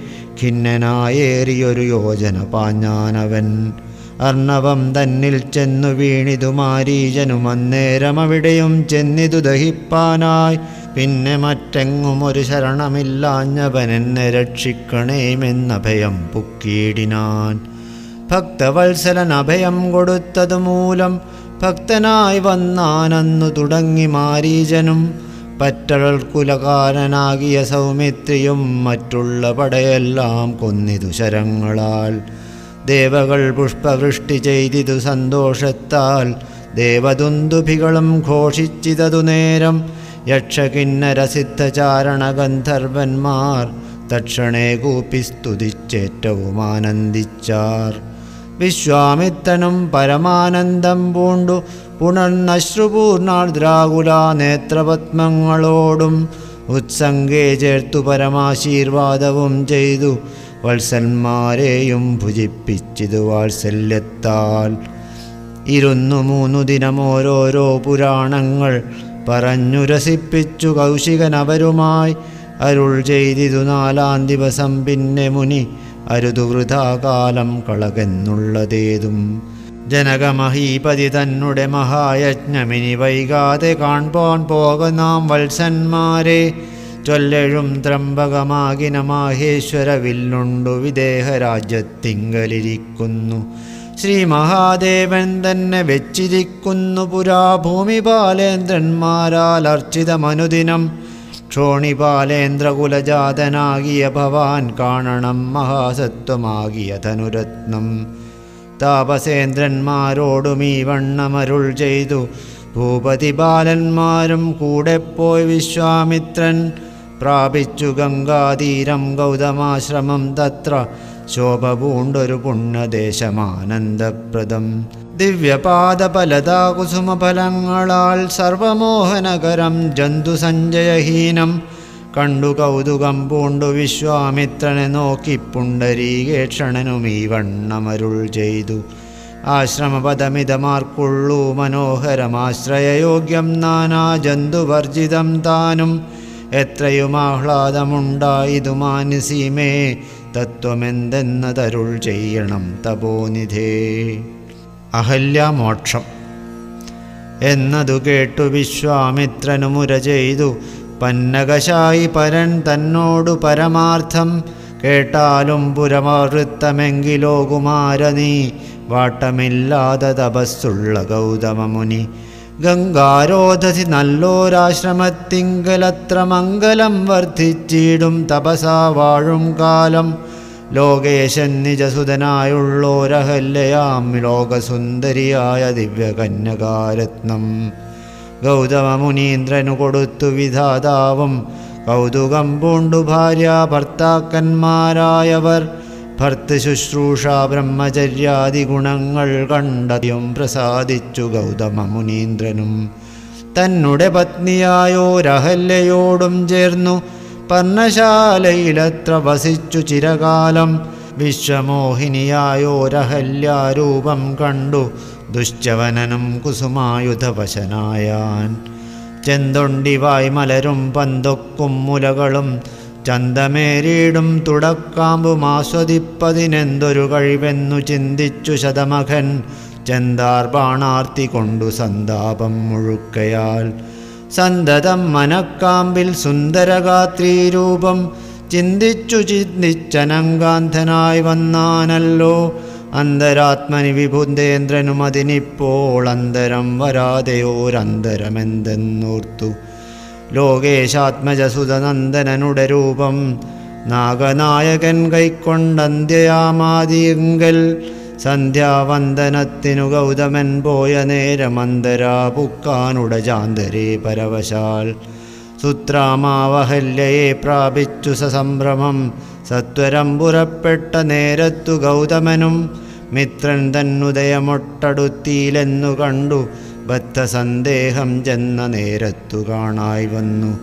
ഖിന്നനായേറിയൊരു യോജന പാഞ്ഞാനവൻ. അർണവം തന്നിൽ ചെന്നു വീണിതു മാരീജനും അന്നേരം അവിടെയും ചെന്നിതു ദഹിപ്പാനായി. പിന്നെ മറ്റെങ്ങും ഒരു ശരണമില്ലാഞ്ഞവൻ എന്നെ രക്ഷിക്കണേമെന്ന ഭയം പുക്കിയിടിനാൻ. ഭക്തവത്സലൻ അഭയം കൊടുത്തതു മൂലം ഭക്തനായി വന്നാനന്നു തുടങ്ങി മാരീജനും പറ്റഴൽ കുലകാരനാകിയ സൗമിത്രിയും മറ്റുള്ള പടയെല്ലാം കൊന്നിതു ശരങ്ങളാൽ. ദേവകൾ പുഷ്പവൃഷ്ടി ചെയ്തിതു സന്തോഷത്താൽ ദേവദുന്ദുഭികളും ഘോഷിച്ചിതതു നേരം യക്ഷകിന്നരസിദ്ധചാരണ ഗന്ധർവന്മാർ തക്ഷണേ കൂപ്പി സ്തുതിച്ചേറ്റവും ആനന്ദിച്ചാർ വിശ്വാമിത്തനും പരമാനന്ദം പൂണ്ടു പുണർന്നശ്രുപൂർണാർദ്രാകുല നേത്രപത്മങ്ങളോടും ഉത്സംഗേ ചേർത്തു പരമാശീർവാദവും ചെയ്തു വത്സന്മാരെയും ഭുജിപ്പിച്ചിതു വാത്സല്യത്താൽ. ഇരുന്നു മൂന്നു ദിനം ഓരോരോ പുരാണങ്ങൾ പറഞ്ഞു രസിപ്പിച്ചു കൗശികനവരുമായി അരുൾ ചെയ്തിതു നാലാം ദിവസം പിന്നെ മുനി അരുതു വൃഥാകാലം കളകെന്നുള്ളതേതും. ജനകമഹീപതി തന്നെ മഹായജ്ഞമിനി വൈകാതെ കാൺപോൻ പോകുന്നാം വത്സന്മാരെ. ചൊല്ലഴും ത്രംബകമാകിന മാഹേശ്വര വില്ലുണ്ടു വിദേഹരാജ്യത്തിങ്കലിരിക്കുന്നു. ശ്രീ മഹാദേവൻ തന്നെ വെച്ചിരിക്കുന്നു പുരാ ഭൂമിപാലേന്ദ്രന്മാരാൽ അർച്ചിതമനുദിനം. ക്ഷോണിപാലേന്ദ്രകുലജാതനാകിയ ഭവാൻ കാണണം മഹാസത്വമാകിയ ധനുരത്നം. താപസേന്ദ്രന്മാരോടും ഈ വണ്ണമരുൾ ചെയ്തു. ഭൂപതി ബാലന്മാരും കൂടെ പോയി വിശ്വാമിത്രൻ പ്രാപിച്ചു ഗംഗാതീരം ഗൗതമാശ്രമം തത്ര. ശോഭ പൂണ്ടൊരു പുണ്യദേശമാനന്ദപ്രദം. ദിവ്യപാദഫലതാകുസുമഫലങ്ങളാൽ സർവമോഹനകരം ജന്തുസഞ്ജയഹീനം കണ്ടു കൗതുകം പൂണ്ടു വിശ്വാമിത്രനെ നോക്കി പുണ്ടരീകേക്ഷണനും ഈ വണ്ണമരുൾ ചെയ്തു. ആശ്രമപദമിതമാർക്കുള്ളൂ മനോഹരമാശ്രയയോഗ്യം നാനാ ജന്തുവർജിതം താനും. എത്രയും ആഹ്ലാദമുണ്ടായതു മാനസീമേ തത്വമെന്തെന്നതരുൾ ചെയ്യണം തപോനിധേ. അഹല്യമോക്ഷം. എന്നതു കേട്ടു വിശ്വാമിത്രനു മുര ചെയ്തു. പന്നകശായി പരൻ തന്നോടു പരമാർത്ഥം കേട്ടാലും പുരമാവൃത്തമെങ്കിലോ കുമാര നീ. വാട്ടമില്ലാതെ തപസ്സുള്ള ഗൗതമമുനി. ഗംഗാരോധസി നല്ലോരാശ്രമത്തിങ്കലത്ര മംഗലം വർദ്ധിച്ചിടും തപസാ വാഴും കാലം. ലോകേശൻ നിജസുതനായുള്ളോരഹല്ലയാം ലോകസുന്ദരിയായ ദിവ്യകന്യകാരത്നം. ഗൗതമമുനീന്ദ്രനു കൊടുത്തു വിധാതാവും. കൗതുകം പൂണ്ടു ഭാര്യ ഭർത്താക്കന്മാരായവർ. ഭർത്തൃശുശ്രൂഷ ബ്രഹ്മചര്യാദി ഗുണങ്ങൾ കണ്ടതിയും പ്രസാദിച്ചു ഗൗതമ മുനീന്ദ്രനും. തന്നുടെ തന്നെ പത്നിയായോരഹല്യയോടും ചേർന്നു പർണശാലയിലത്ര വസിച്ചു ചിരകാലം. വിശ്വമോഹിനിയായോ രഹല്യാരൂപം കണ്ടു ദുശ്ചവനനും കുസുമായുധവശനായാൻ. ചെന്തൊണ്ടിവായ് മലരും പന്തൊക്കും മുലകളും ചന്തമേരീടും തുടക്കാമ്പും ആസ്വദിപ്പതിനെന്തൊരു കഴിവെന്നു ചിന്തിച്ചു ശതമഖൻ. ചെന്താർ ബാണാർത്തി കൊണ്ടു സന്താപം മുഴുക്കയാൽ. സന്തതം മനക്കാമ്പിൽ സുന്ദരഗാത്രീരൂപം ചിന്തിച്ചു ചിന്തിച്ചനങ്കാന്ധനായി വന്നാനല്ലോ. അന്തരാത്മനി വിഭുന്ദേന്ദ്രനും അതിനിപ്പോൾ അന്തരം വരാതെയോരന്തരമെന്തെന്നോർത്തു. ലോകേശാത്മജസുതനന്ദനനുടെ രൂപം. നാഗനായകൻ കൈക്കൊണ്ടന്ത്യയാമാതിയെങ്കിൽ സന്ധ്യാവന്ദനത്തിനു ഗൗതമൻ പോയ നേരമന്തരാ പുക്കാനുട ചാന്തരേ പരവശാൽ. സുത്രാമാവഹല്യയെ പ്രാപിച്ചു സസംഭ്രമം. സത്വരം പുറപ്പെട്ട നേരത്തു ഗൗതമനും മിത്രൻ തന്നുദയമൊട്ടടുത്തിയിലെന്നു കണ്ടു. ബദ്ധസന്ദേഹം ചെന്ന നേരത്തു കാണായി വന്നു.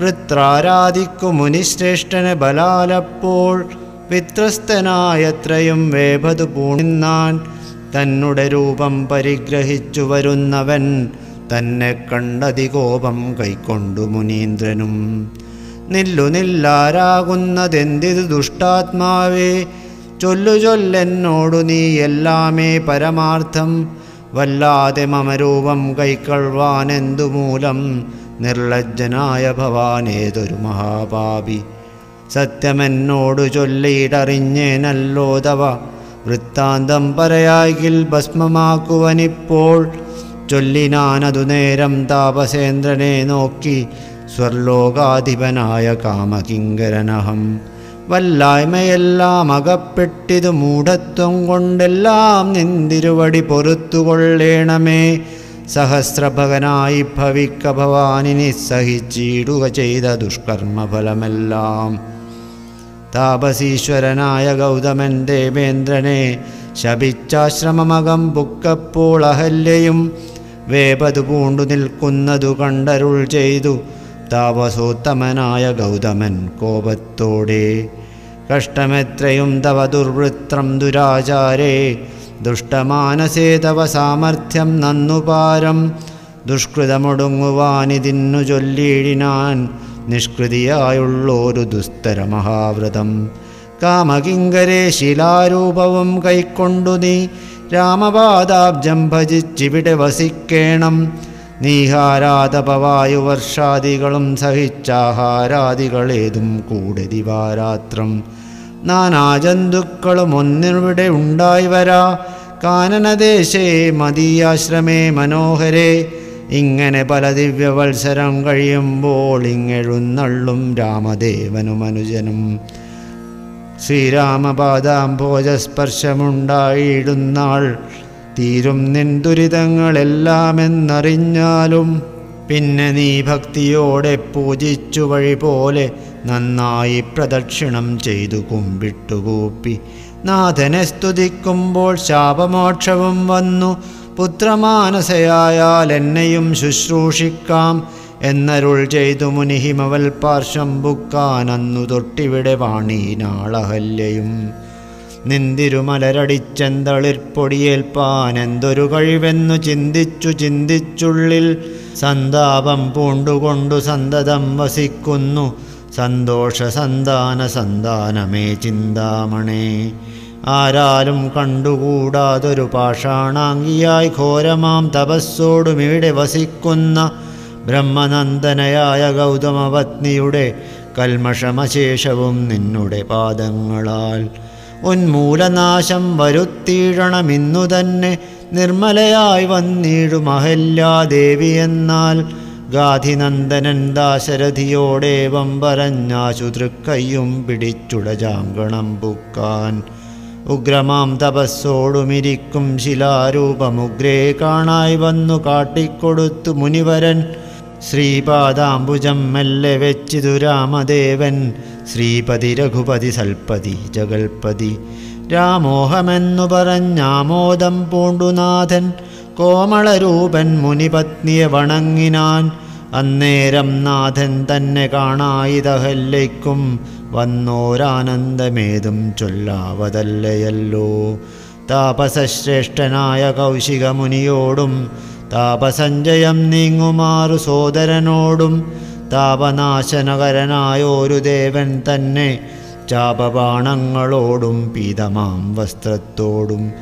വൃത്രാരാധിക്കു മുനിശ്രേഷ്ഠന് ബലാലപ്പോൾ വിത്രസ്തനായത്രയും വേഭതു പൂണിന്നാൻ തന്നുടെ രൂപം പരിഗ്രഹിച്ചു വരുന്നവൻ തന്നെ കണ്ടതികോപം കൈക്കൊണ്ടു മുനീന്ദ്രനും. നില്ലു ദുഷ്ടാത്മാവേ? ചൊല്ലു ചൊല്ലെന്നോടു നീ എല്ലാമേ പരമാർത്ഥം വല്ലാതെ മമരൂപം കൈക്കൊള്ളുവാനെന്തു മൂലം നിർലജ്ജനായ ഭവാനേതൊരു മഹാപാപി? സത്യമെന്നോടു ചൊല്ലിയിടറിഞ്ഞേനല്ലോ തവ. വൃത്താന്തം പറയായിൽ ഭസ്മമാക്കുവനിപ്പോൾ. ചൊല്ലിനാനതു നേരം താപസേന്ദ്രനെ നോക്കി സ്വർലോകാധിപനായ കാമകിങ്കരനഹം. വല്ലായ്മയെല്ലാം അകപ്പെട്ടിതു മൂഢത്വം കൊണ്ടെല്ലാം നിന്തിരുവടി പൊറത്തുകൊള്ളേണമേ. സഹസ്രഭകനായി ഭവിക്ക ഭവാനിനി സഹിച്ചിടുക ചെയ്ത ദുഷ്കർമ്മഫലമെല്ലാം. താപസീശ്വരനായ ഗൗതമൻ ദേവേന്ദ്രനെ ശപിച്ചാശ്രമമകം പുക്കപ്പോൾ അഹല്യയും വേപതു പൂണ്ടു നിൽക്കുന്നതു കണ്ടരുൾ ചെയ്തു. താപസോത്തമനായ ഗൗതമൻ കോപത്തോടെ കഷ്ടമെത്രയും തവ ദുർവൃത്രം ദുരാചാരേ ദുഷ്ടമാനസേ തവ സാമർഥ്യം നന്നുപാരം ദുഷ്കൃതമൊടുങ്ങുവാനിതിന്നു ചൊല്ലിയിടിനാൻ നിഷ്കൃതിയായുള്ളൊരു ദുസ്തര മഹാവ്രതം. കാമകിങ്കരെ ശിലാരൂപവും കൈക്കൊണ്ടു നീ രാമപാദാബ്ജം ഭജിച്ചിവിടെ വസിക്കേണം. നീഹാരാതപവായുവർഷാദികളും സഹിച്ചാഹാരാദികളേതും കൂടെ ദിവാരാത്രം. നാനാജന്തുക്കളും ഒന്നിവിടെ ഉണ്ടായി വരാ. കാനനദേശേ മതിയാശ്രമേ മനോഹരേ. ഇങ്ങനെ പല ദിവ്യവത്സരം കഴിയുമ്പോൾ ഇങ്ങെഴുന്നള്ളും രാമദേവനും അനുജനും. ശ്രീരാമപാദാംഭോജസ്പർശമുണ്ടായിടുന്നാൾ തീരും നിൻ ദുരിതങ്ങളെല്ലാമെന്നറിഞ്ഞാലും പിന്നെ നീ ഭക്തിയോടെ പൂജിച്ചു വഴി പോലെ നന്നായി പ്രദക്ഷിണം ചെയ്തു കുമ്പിട്ടുകൂപ്പി. നാഥനെ സ്തുതിക്കുമ്പോൾ ശാപമോക്ഷവും വന്നു. പുത്രമാനസയായാൽ എന്നെയും ശുശ്രൂഷിക്കാം. എന്നരുൾ ചെയ്തു മുനിഹിമവൽ പാർശ്വം തൊട്ടിവിടെ വാണീനാളഹല്യയും നിന്തിരുമലരടിച്ചെന്തളിർപ്പൊടിയേൽപ്പാൻ എന്തൊരു കഴിവെന്നു ചിന്തിച്ചു ചിന്തിച്ചുള്ളിൽ സന്താപം പൂണ്ടുകൊണ്ടു സന്തതം വസിക്കുന്നു. സന്തോഷ സന്താന സന്താനമേ ചിന്താമണേ. ആരാലും കണ്ടുകൂടാതൊരു പാഷാണാംഗിയായി ഘോരമാം തപസ്സോടും ഇവിടെ വസിക്കുന്ന ബ്രഹ്മനന്ദനയായ ഗൗതമപത്നിയുടെ കൽമഷമശേഷവും നിന്നുടെ പാദങ്ങളാൽ ഉന്മൂലനാശം വരുത്തിയിടണമിന്നു തന്നെ നിർമ്മലയായി വന്നിടും അഹല്യാദേവി എന്നാൽ ഗാധിനന്ദനൻ ദാശരഥിയോടേവം പറഞ്ഞാശു തൃക്കയ്യും പിടിച്ചുടജാങ്കണം പൂക്കാൻ. ഉഗ്രമാം തപസ്സോടുമിരിക്കും ശിലാരൂപമുഗ്രേ കാണായി വന്നു കാട്ടിക്കൊടുത്തു മുനിവരൻ. ശ്രീപാദാംബുജം മെല്ലെ വെച്ചിതു രാമദേവൻ. ശ്രീപതി രഘുപതി സൽപതി ജഗൽപതി. രാമോഹമെന്നു പറഞ്ഞാമോദം പൂണ്ടുനാഥൻ കോമളരൂപൻ മുനിപത്നിയെ വണങ്ങിനാൻ. അന്നേരം നാഥൻ തന്നെ കാണായിതഹല്ലയ്ക്കും വന്നോരാനന്ദമേതും ചൊല്ലാവതല്ലയല്ലോ. താപസശ്രേഷ്ഠനായ കൗശികമുനിയോടും താപസഞ്ജയം നീങ്ങുമാറു സോദരനോടും താപനാശനകരനായോരു ദേവൻ തന്നെ ചാപബാണങ്ങളോടും പീതമാം വസ്ത്രത്തോടും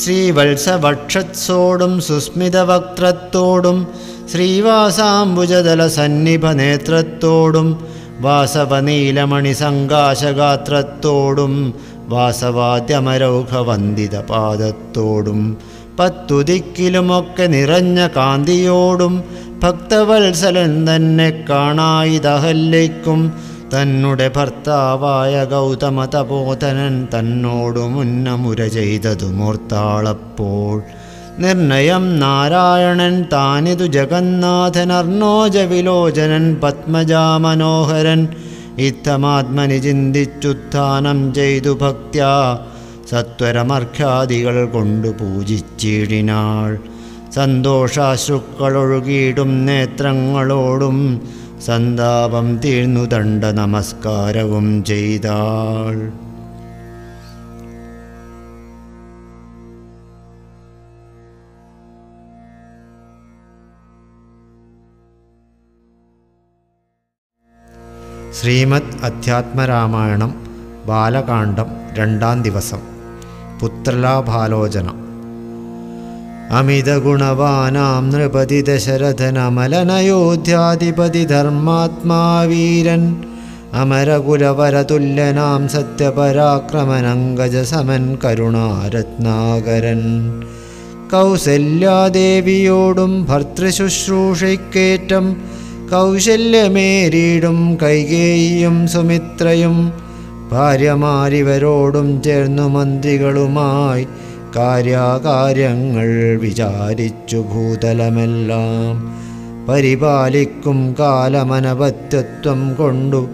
ശ്രീവത്സവക്ഷത്സോടും സുസ്മിതവക്ത്രത്തോടും ശ്രീവാസാംബുജതല സന്നിഭനേത്രത്തോടും വാസവനീലമണി സങ്കാശഗാത്രത്തോടും വാസവാദ്യമരൗഘവന്ദിത പാദത്തോടും പത്തുദിക്കിലുമൊക്കെ നിറഞ്ഞ കാന്തിയോടും ഭക്തവത്സലൻ തന്നെ കാണായിതഹല്യയ്ക്കും തന്നുടെ ഭർത്താവായ ഗൗതമ തപോധനൻ തന്നോടു മുന്നമുര ചെയ്തതു മൂർത്താളപ്പോൾ. നിർണയം നാരായണൻ താനിതു ജഗന്നാഥൻ അർണോജ വിലോചനൻ പത്മജാമനോഹരൻ. ഇത്തമാത്മനി ചിന്തിച്ചുത്ഥാനം ചെയ്തു ഭക്ത്യാ. സത്വരമർഖ്യാദികൾ കൊണ്ടു പൂജിച്ചിടിനാൾ. സന്തോഷാശ്രുക്കളൊഴുകിയിടും നേത്രങ്ങളോടും സന്താപം തീർന്നു ദണ്ഡ നമസ്കാരവും ചെയ്താൾ. ശ്രീമദ് അധ്യാത്മരാമായണം ബാലകാണ്ഡം രണ്ടാം ദിവസം. പുത്രലാഭാലോചന. അമിതഗുണവാനാം നൃപതി ദശരഥനമലനയോധ്യാധിപതി ധർമാത്മാവീരൻ അമരകുലവരതുല്യനാം സത്യപരാക്രമനങ്കജസമൻ കരുണാരത്നാകരൻ. കൗസല്യാദേവിയോടും ഭർത്തൃശുശ്രൂഷയ്ക്കേറ്റം കൗശല്യമേരീടും കൈകേയിയും സുമിത്രയും. ഭാര്യമാരിവരോടും ചേർന്നു മന്ത്രികളുമായി കാര്യകാര്യങ്ങൾ വിചാരിച്ചു ഭൂതലമെല്ലാം. പരിപാലിക്കും കാലമനപത്യത്വം കൊണ്ടു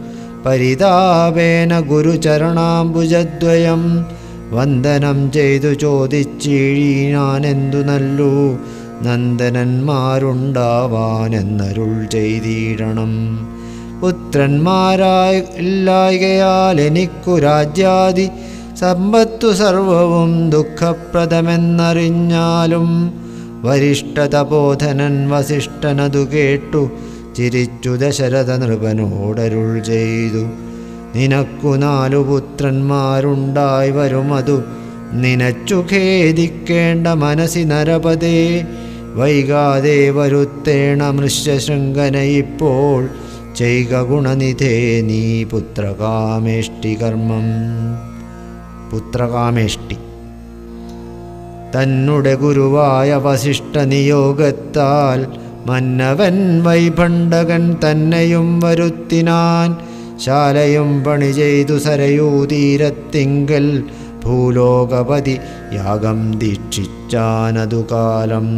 പരിതാപേന ഗുരുചരണാംബുജദ്വയം. വന്ദനം ചെയ്തു ചോദിച്ചിഴീനാനെന്തു നല്ലു? നന്ദനന്മാരുണ്ടാവാനെന്നരുൾ ചെയ്തിടണം. പുത്രന്മാരായി ഇല്ലായകയാൽ എനിക്കു രാജ്യാദി സമ്പത്തു സർവവും ദുഃഖപ്രദമെന്നറിഞ്ഞാലും വരിഷ്ഠതബോധനൻ വസിഷ്ഠനതു കേട്ടു ചിരിച്ചു ദശരഥ നൃപനോടരുൾ ചെയ്തു. നിനക്കു നാലു പുത്രന്മാരുണ്ടായി വരുമതു നിനച്ചു ഖേദിക്കേണ്ട മനസ്സി നരപതേ. വൈകാതെ വരുത്തേണ മൃഷ്യശൃംഖന ഇപ്പോൾ ചെയ്ക ഗുണനിധേ നീ പുത്രകാമേഷ്ടി കർമ്മം. പുത്രകാമേഷ്ടി. തന്നുടെ ഗുരുവായ വസിഷ്ഠ നിയോഗത്താൽ മന്നവൻ വൈഭണ്ഡകൻ തന്നെയും വരുത്തിനാൻ ശാലയും പണി ചെയ്തു സരയൂ തീരത്തിങ്കൽ ഭൂലോകപതി യാഗം ദീക്ഷിച്ചാനതു കാലം.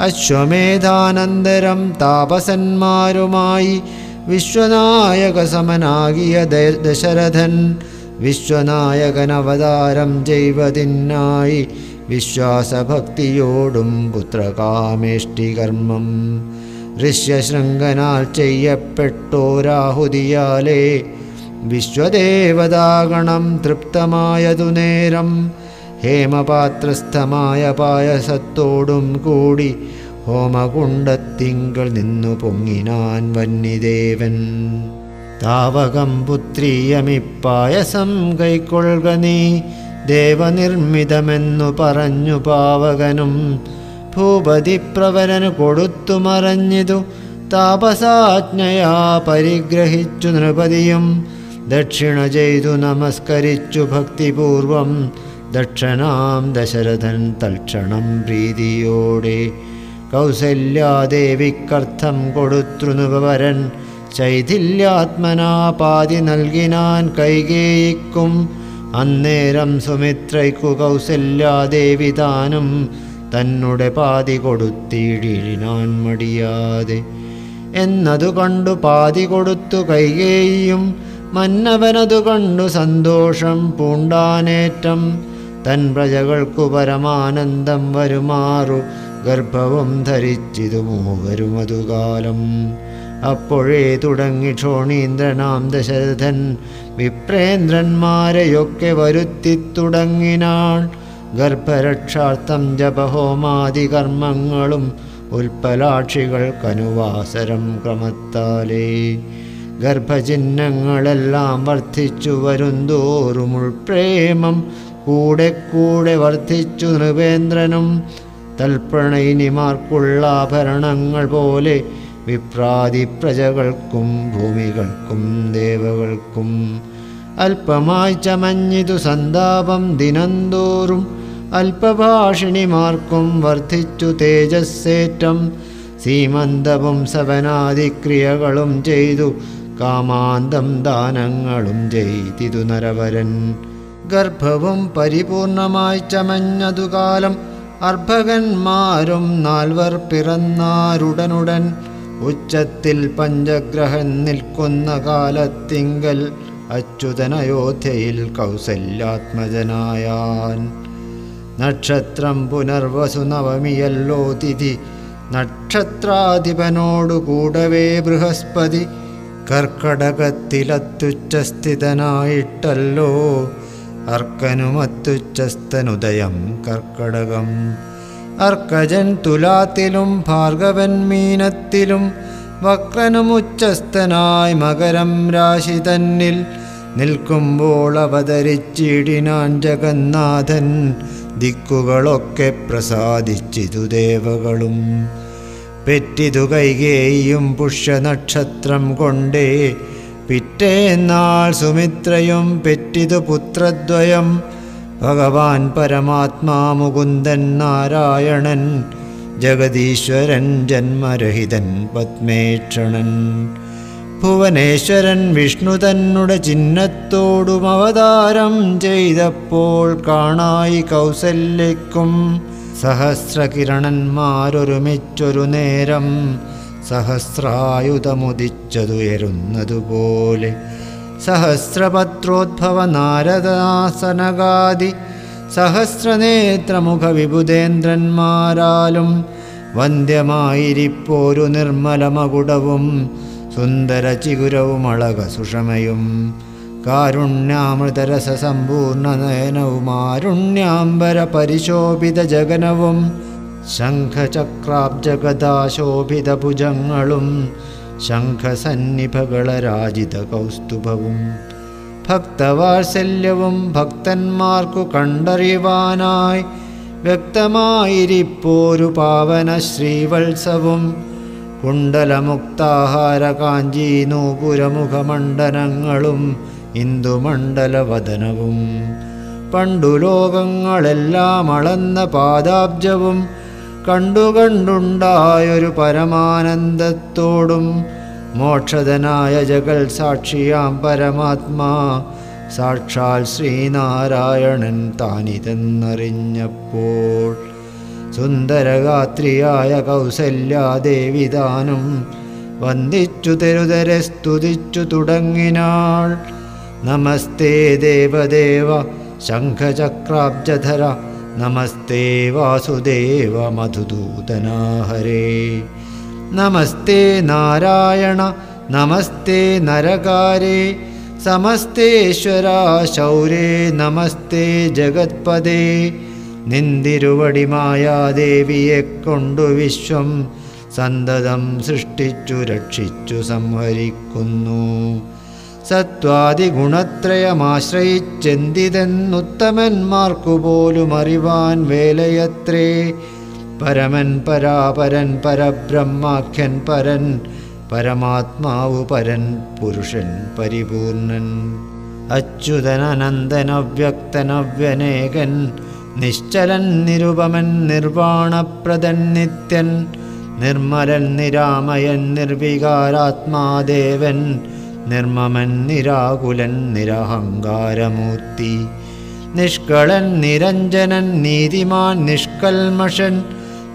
അശ്വമേധാനന്തരം താപസന്മാരുമായി വിശ്വനായക സമനാകിയ ദശരഥൻ വിശ്വനായകനവതാരം ചെയ്വതിനായി വിശ്വാസഭക്തിയോടും പുത്രകാമേഷ്ടികർമ്മം. ഋഷ്യശൃംഗനാൽ ചെയ്യപ്പെട്ടോരാഹുതിയാലേ വിശ്വദേവതാഗണം തൃപ്തമായതു നേരം. ഹേമപാത്രസ്ഥമായ പായസത്തോടും കൂടി ഹോമകുണ്ടത്തിങ്കൾ നിന്നു പൊങ്ങിനാൻ വന്യദേവൻ താവകം പുത്രീയമിപ്പായസം കൈക്കൊള്ളുക നീ. ദേവനിർമ്മിതമെന്നു പറഞ്ഞു പാവകനും ഭൂപതി പ്രവരന് കൊടുത്തു മറഞ്ഞിതു. താപസാജ്ഞയാ പരിഗ്രഹിച്ചു നൃപതിയും. ദക്ഷിണ ചെയ്തു നമസ്കരിച്ചു ഭക്തിപൂർവം. ദക്ഷണാം ദശരഥൻ തൽക്ഷണം പ്രീതിയോടെ കൗസല്യാദേവിക്കർത്ഥം കൊടുത്തു നൃപവരൻ. ശൈഥില്യാത്മനാ പാതി നൽകിനാൻ കൈകേയിക്കും. അന്നേരം സുമിത്രയ്ക്കു കൗസല്യാദേവി താനും തന്നെ പാതി കൊടുത്തിടിനാൻ മടിയാതെ. എന്നതു കണ്ടു പാതി കൊടുത്തു കൈകേയും മന്നവനതു കണ്ടു സന്തോഷം പൂണ്ടാനേറ്റം. തൻ പ്രജകൾക്കു പരമാനന്ദം വരുമാറു. ഗർഭവും ധരിച്ചിതു മൂവരുമതു കാലം അപ്പോഴേ തുടങ്ങി ക്ഷോണീന്ദ്രനാം ദശരഥൻ വിപ്രേന്ദ്രന്മാരെയൊക്കെ വരുത്തി തുടങ്ങിനാൾ. ഗർഭരക്ഷാർത്ഥം ജപഹോമാദി കർമ്മങ്ങളും ഉൽപ്പലാക്ഷികൾക്കനുവാസരം ക്രമത്താലേ. ഗർഭചിഹ്നങ്ങളെല്ലാം വർദ്ധിച്ചു വരുന്തോറും ഉൾപ്രേമം കൂടെ കൂടെ വർദ്ധിച്ചു നൃപേന്ദ്രനും. തൽപ്രണയിനിമാർക്കുള്ള ആഭരണങ്ങൾ പോലെ വിപ്രാതി പ്രജകൾക്കും ഭൂമികൾക്കും ദേവകൾക്കും അല്പമായി ചമഞ്ഞിതു സന്താപം ദിനംതോറും അല്പഭാഷിണിമാർക്കും വർദ്ധിച്ചു തേജസ്സേറ്റം. സീമന്തവും സവനാദിക്രിയകളും ചെയ്തു കാമാന്തം ദാനങ്ങളും ചെയ്തിതു നരവരൻ. ഗർഭവും പരിപൂർണമായി ചമഞ്ഞതു കാലം അർഭകന്മാരും നാൽവർ പിറന്നാരുടനുടൻ. ഉച്ചത്തിൽ പഞ്ചഗ്രഹൻ നിൽക്കുന്ന കാലത്തിങ്കൽ അച്യുതനയോധ്യയിൽ കൗസല്യാത്മജനായാൻ. നക്ഷത്രം പുനർവസു നവമിയല്ലോ തിഥി. നക്ഷത്രാധിപനോടുകൂടവേ ബൃഹസ്പതി. കർക്കടകത്തിലത്യുച്ചസ്ഥിതനായിട്ടല്ലോ അർക്കനുമത്യുച്ചസ്ഥനുദയം കർക്കടകം. അർക്കജൻ തുലാത്തിലും ഭാർഗവൻ മീനത്തിലും വക്രനുമുച്ചസ്ഥനായി മകരം രാശി തന്നിൽ നിൽക്കുമ്പോൾ അവതരിച്ചിടിനാൻ ജഗന്നാഥൻ ദിക്കുകളൊക്കെ പ്രസാദിച്ചിതു ദേവകളും. പെറ്റിതു കൈകേയും പുഷ്യനക്ഷത്രം കൊണ്ടേ പിറ്റേന്നാൾ സുമിത്രയും പെറ്റിതു പുത്രദ്വയം ഭഗവാൻ പരമാത്മാ മുകുന്ദൻ നാരായണൻ ജഗദീശ്വരൻ ജന്മരഹിതൻ പത്മേക്ഷണൻ. ഭുവനേശ്വരൻ വിഷ്ണു തന്നുടെ ചിഹ്നത്തോടും അവതാരം ചെയ്തപ്പോൾ കാണായി കൗസല്യക്കും സഹസ്രകിരണന്മാരൊരുമിച്ചൊരു നേരം സഹസ്രായുധമുദിച്ചതുയരുന്നതുപോലെ. സഹസ്രപത്രോദ്ഭവ നാരദാസനഗാദി സഹസ്രനേത്രമുഖ വിബുധേന്ദ്രന്മാരാലും വന്ധ്യമായിരിപ്പോരു നിർമ്മലമകുടവും സുന്ദര ചിഗുരവും അളക സുഷമയും കാരുണ്യാമൃതരസ സമ്പൂർണ നയനവുമാരുണ്യാംബര പരിശോഭിത ജഗനവും ശംഖചക്രാബ്ജഗദാശോഭിത ഭുജങ്ങളും ശംഖസന്നിഭകളരാജിത കൗസ്തുഭവും ഭക്തവാത്സല്യവും ഭക്തന്മാർക്കു കണ്ടറിവാനായി വ്യക്തമായിരിപ്പോരു പാവന ശ്രീവത്സവും കുണ്ടലമുക്താഹാര കാഞ്ചി നൂപുരമുഖമണ്ഡലങ്ങളും ഇന്ദുമണ്ഡലവദനവും പണ്ടു ലോകങ്ങളെല്ലാം അളന്ന പാദാബ്ജവും കണ്ടു കണ്ടുണ്ടായൊരു പരമാനന്ദത്തോടും മോക്ഷതനായ ജഗൽ സാക്ഷിയാം പരമാത്മാ. സാക്ഷാൽ ശ്രീനാരായണൻ താനിതെന്നറിഞ്ഞപ്പോൾ സുന്ദരഗാത്രിയായ കൗസല്യാദേവി താനും വന്ദിച്ചു തെരുതരെ സ്തുതിച്ചു തുടങ്ങിനാൾ. നമസ്തേ ദേവദേവ ശംഖചക്രാബ്ജധര നമസ്തേ വാസുദേവ മധുദൂതനാഹരേ നമസ്തേ നാരായണ നമസ്തേ നരകാരേ. സമസ്തേശ്വര ശൗരേ നമസ്തേ ജഗത്പദേ നിന്തിരുവടിമായാദേവിയെ കൊണ്ടു വിശ്വം സന്തതം സൃഷ്ടിച്ചു രക്ഷിച്ചു സംഹരിക്കുന്നു. സത്വാദിഗുണത്രയമാശ്രയിച്ചെന്തിതെന്നുത്തമന്മാർക്കു പോലും അറിവാൻ വേലയത്രേ. പരമൻ പരാപരൻ പരബ്രഹ്മാഖ്യൻ പരൻ പരമാത്മാവു പരൻ പുരുഷൻ പരിപൂർണൻ. അച്യുതനനന്ദനവ്യക്തനവ്യനേകൻ നിശ്ചലൻ നിരുപമൻ നിർവാണപ്രദൻ നിത്യൻ നിർമ്മലൻ നിരാമയൻ നിർവികാരാത്മാദേവൻ നിർമ്മമൻ നിരാകുലൻ നിരഹങ്കാരമൂർത്തി. നിഷ്കളൻ നിരഞ്ജനൻ നീതിമാൻ നിഷ്കൽമഷൻ.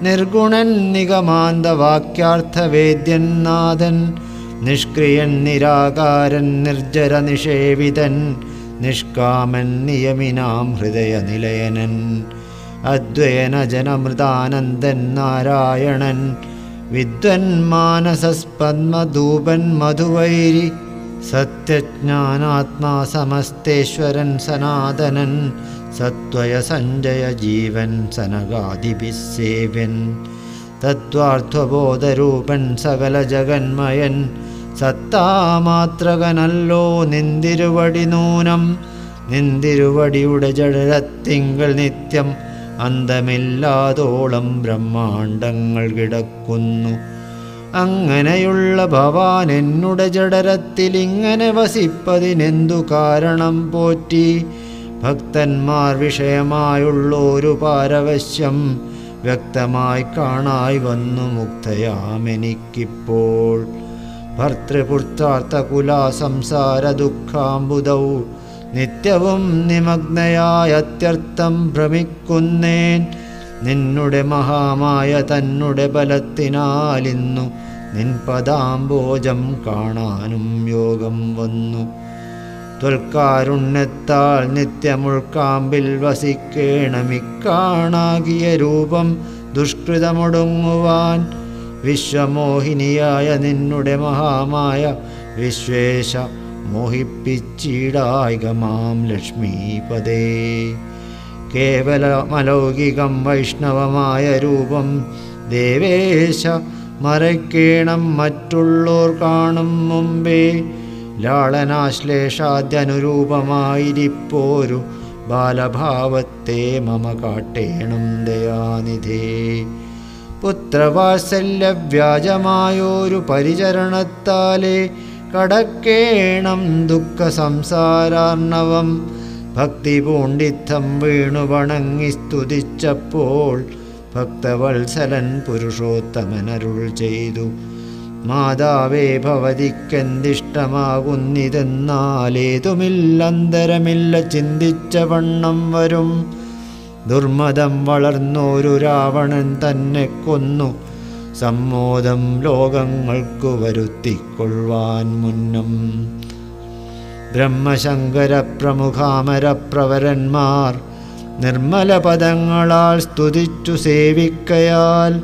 നിർഗുണൻ നിഗമാന്തവാക്യാർത്ഥവേദ്യൻ നാഥൻ. നിഷ്ക്രിയൻ നിരാകാരൻ നിർജര നിഷേവിതൻ. നിഷ്കാമൻ നിയമിനാം ഹൃദയനിലയനൻ. അദ്വയന ജനമൃതാനന്ദൻ നാരായണൻ. വിദ്വൻ മാനസസ്പദ്മധൂപൻ മധുവൈരി. സത്യജ്ഞാനാത്മാ സമസ്തേശ്വരൻ സനാതനൻ സത്വയ സഞ്ജയ ജീവൻ സനകാദിഭിസേവ്യൻ തത്വാർത്ഥബോധരൂപൻ സകല ജഗന്മയൻ സത്താമാത്രകനല്ലോ നിന്തിരുവടി നൂനം നിന്തിരുവടിയുടെ ജഡരത്തിങ്കൾ നിത്യം അന്തമില്ലാതോളം ബ്രഹ്മാണ്ടങ്ങൾ കിടക്കുന്നു. അങ്ങനെയുള്ള ഭവാൻ എന്നുടെ ജഡരത്തിൽ ഇങ്ങനെ വസിപ്പതിനെന്തു കാരണം പോറ്റി? ഭക്തന്മാർ വിഷയമായുള്ളൊരു പാരവശ്യം വ്യക്തമായി കാണായി വന്നു മുക്തയാമെനിക്കിപ്പോൾ ഭർത്തൃപുത്രാർത്ഥകുല സംസാര ദുഃഖാംബുദൗ നിത്യവും നിമഗ്നയായ അത്യർത്ഥം ഭ്രമിക്കുന്നേൻ. നിന്നുടെ മഹാമായ തന്നുടെ ബലത്തിനാലിന്നു. നിൻ പദാംബോജം കാണാനും യോഗം വന്നു. ത്വൽക്കാരുണ്യത്താൽ നിത്യമുൾക്കാമ്പിൽ വസിക്കേണമിക്കാണാകിയ രൂപം ദുഷ്കൃതമൊടുങ്ങുവാൻ വിശ്വമോഹിനിയായ നിന്നുടെ മഹാമായ വിശ്വേശ മോഹിപ്പിച്ചിടായികമാം ലക്ഷ്മീപദേ കേവലമലൗകികം വൈഷ്ണവമായ രൂപം. ദേവേശ മറയ്ക്കേണം മറ്റുള്ളോർ കാണും മുമ്പേ. ലാളനാശ്ലേഷാദ്യനുരൂപമായിരിപ്പോരു ബാലഭാവത്തെ മമ കാട്ടേണം ദയാനിധേ. പുത്രവാത്സല്യവ്യാജമായോരു പരിചരണത്താലേ കടക്കേണം ദുഃഖ ഭക്തി പൂണ്ഡിത്തം വീണു വണങ്ങി സ്തുതിച്ചപ്പോൾ ഭക്തവത്സലൻ പുരുഷോത്തമനരുൾ ചെയ്തു. മാതാവേ ഭവതിക്കെന്തിഷ്ടമാകുന്നിതെന്നാലേതുമില്ലന്തരമില്ല ചിന്തിച്ച വണ്ണം വരും. ദുർമതം വളർന്നൊരു രാവണൻ തന്നെ കൊന്നു. സമ്മോദം ലോകങ്ങൾക്കു വരുത്തിക്കൊള്ളുവാൻ മുന്നം ബ്രഹ്മശങ്കര പ്രമുഖാമരപ്രവരന്മാർ നിർമ്മല പദങ്ങളാൽ സ്തുതിച്ചു സേവിക്കയാൽ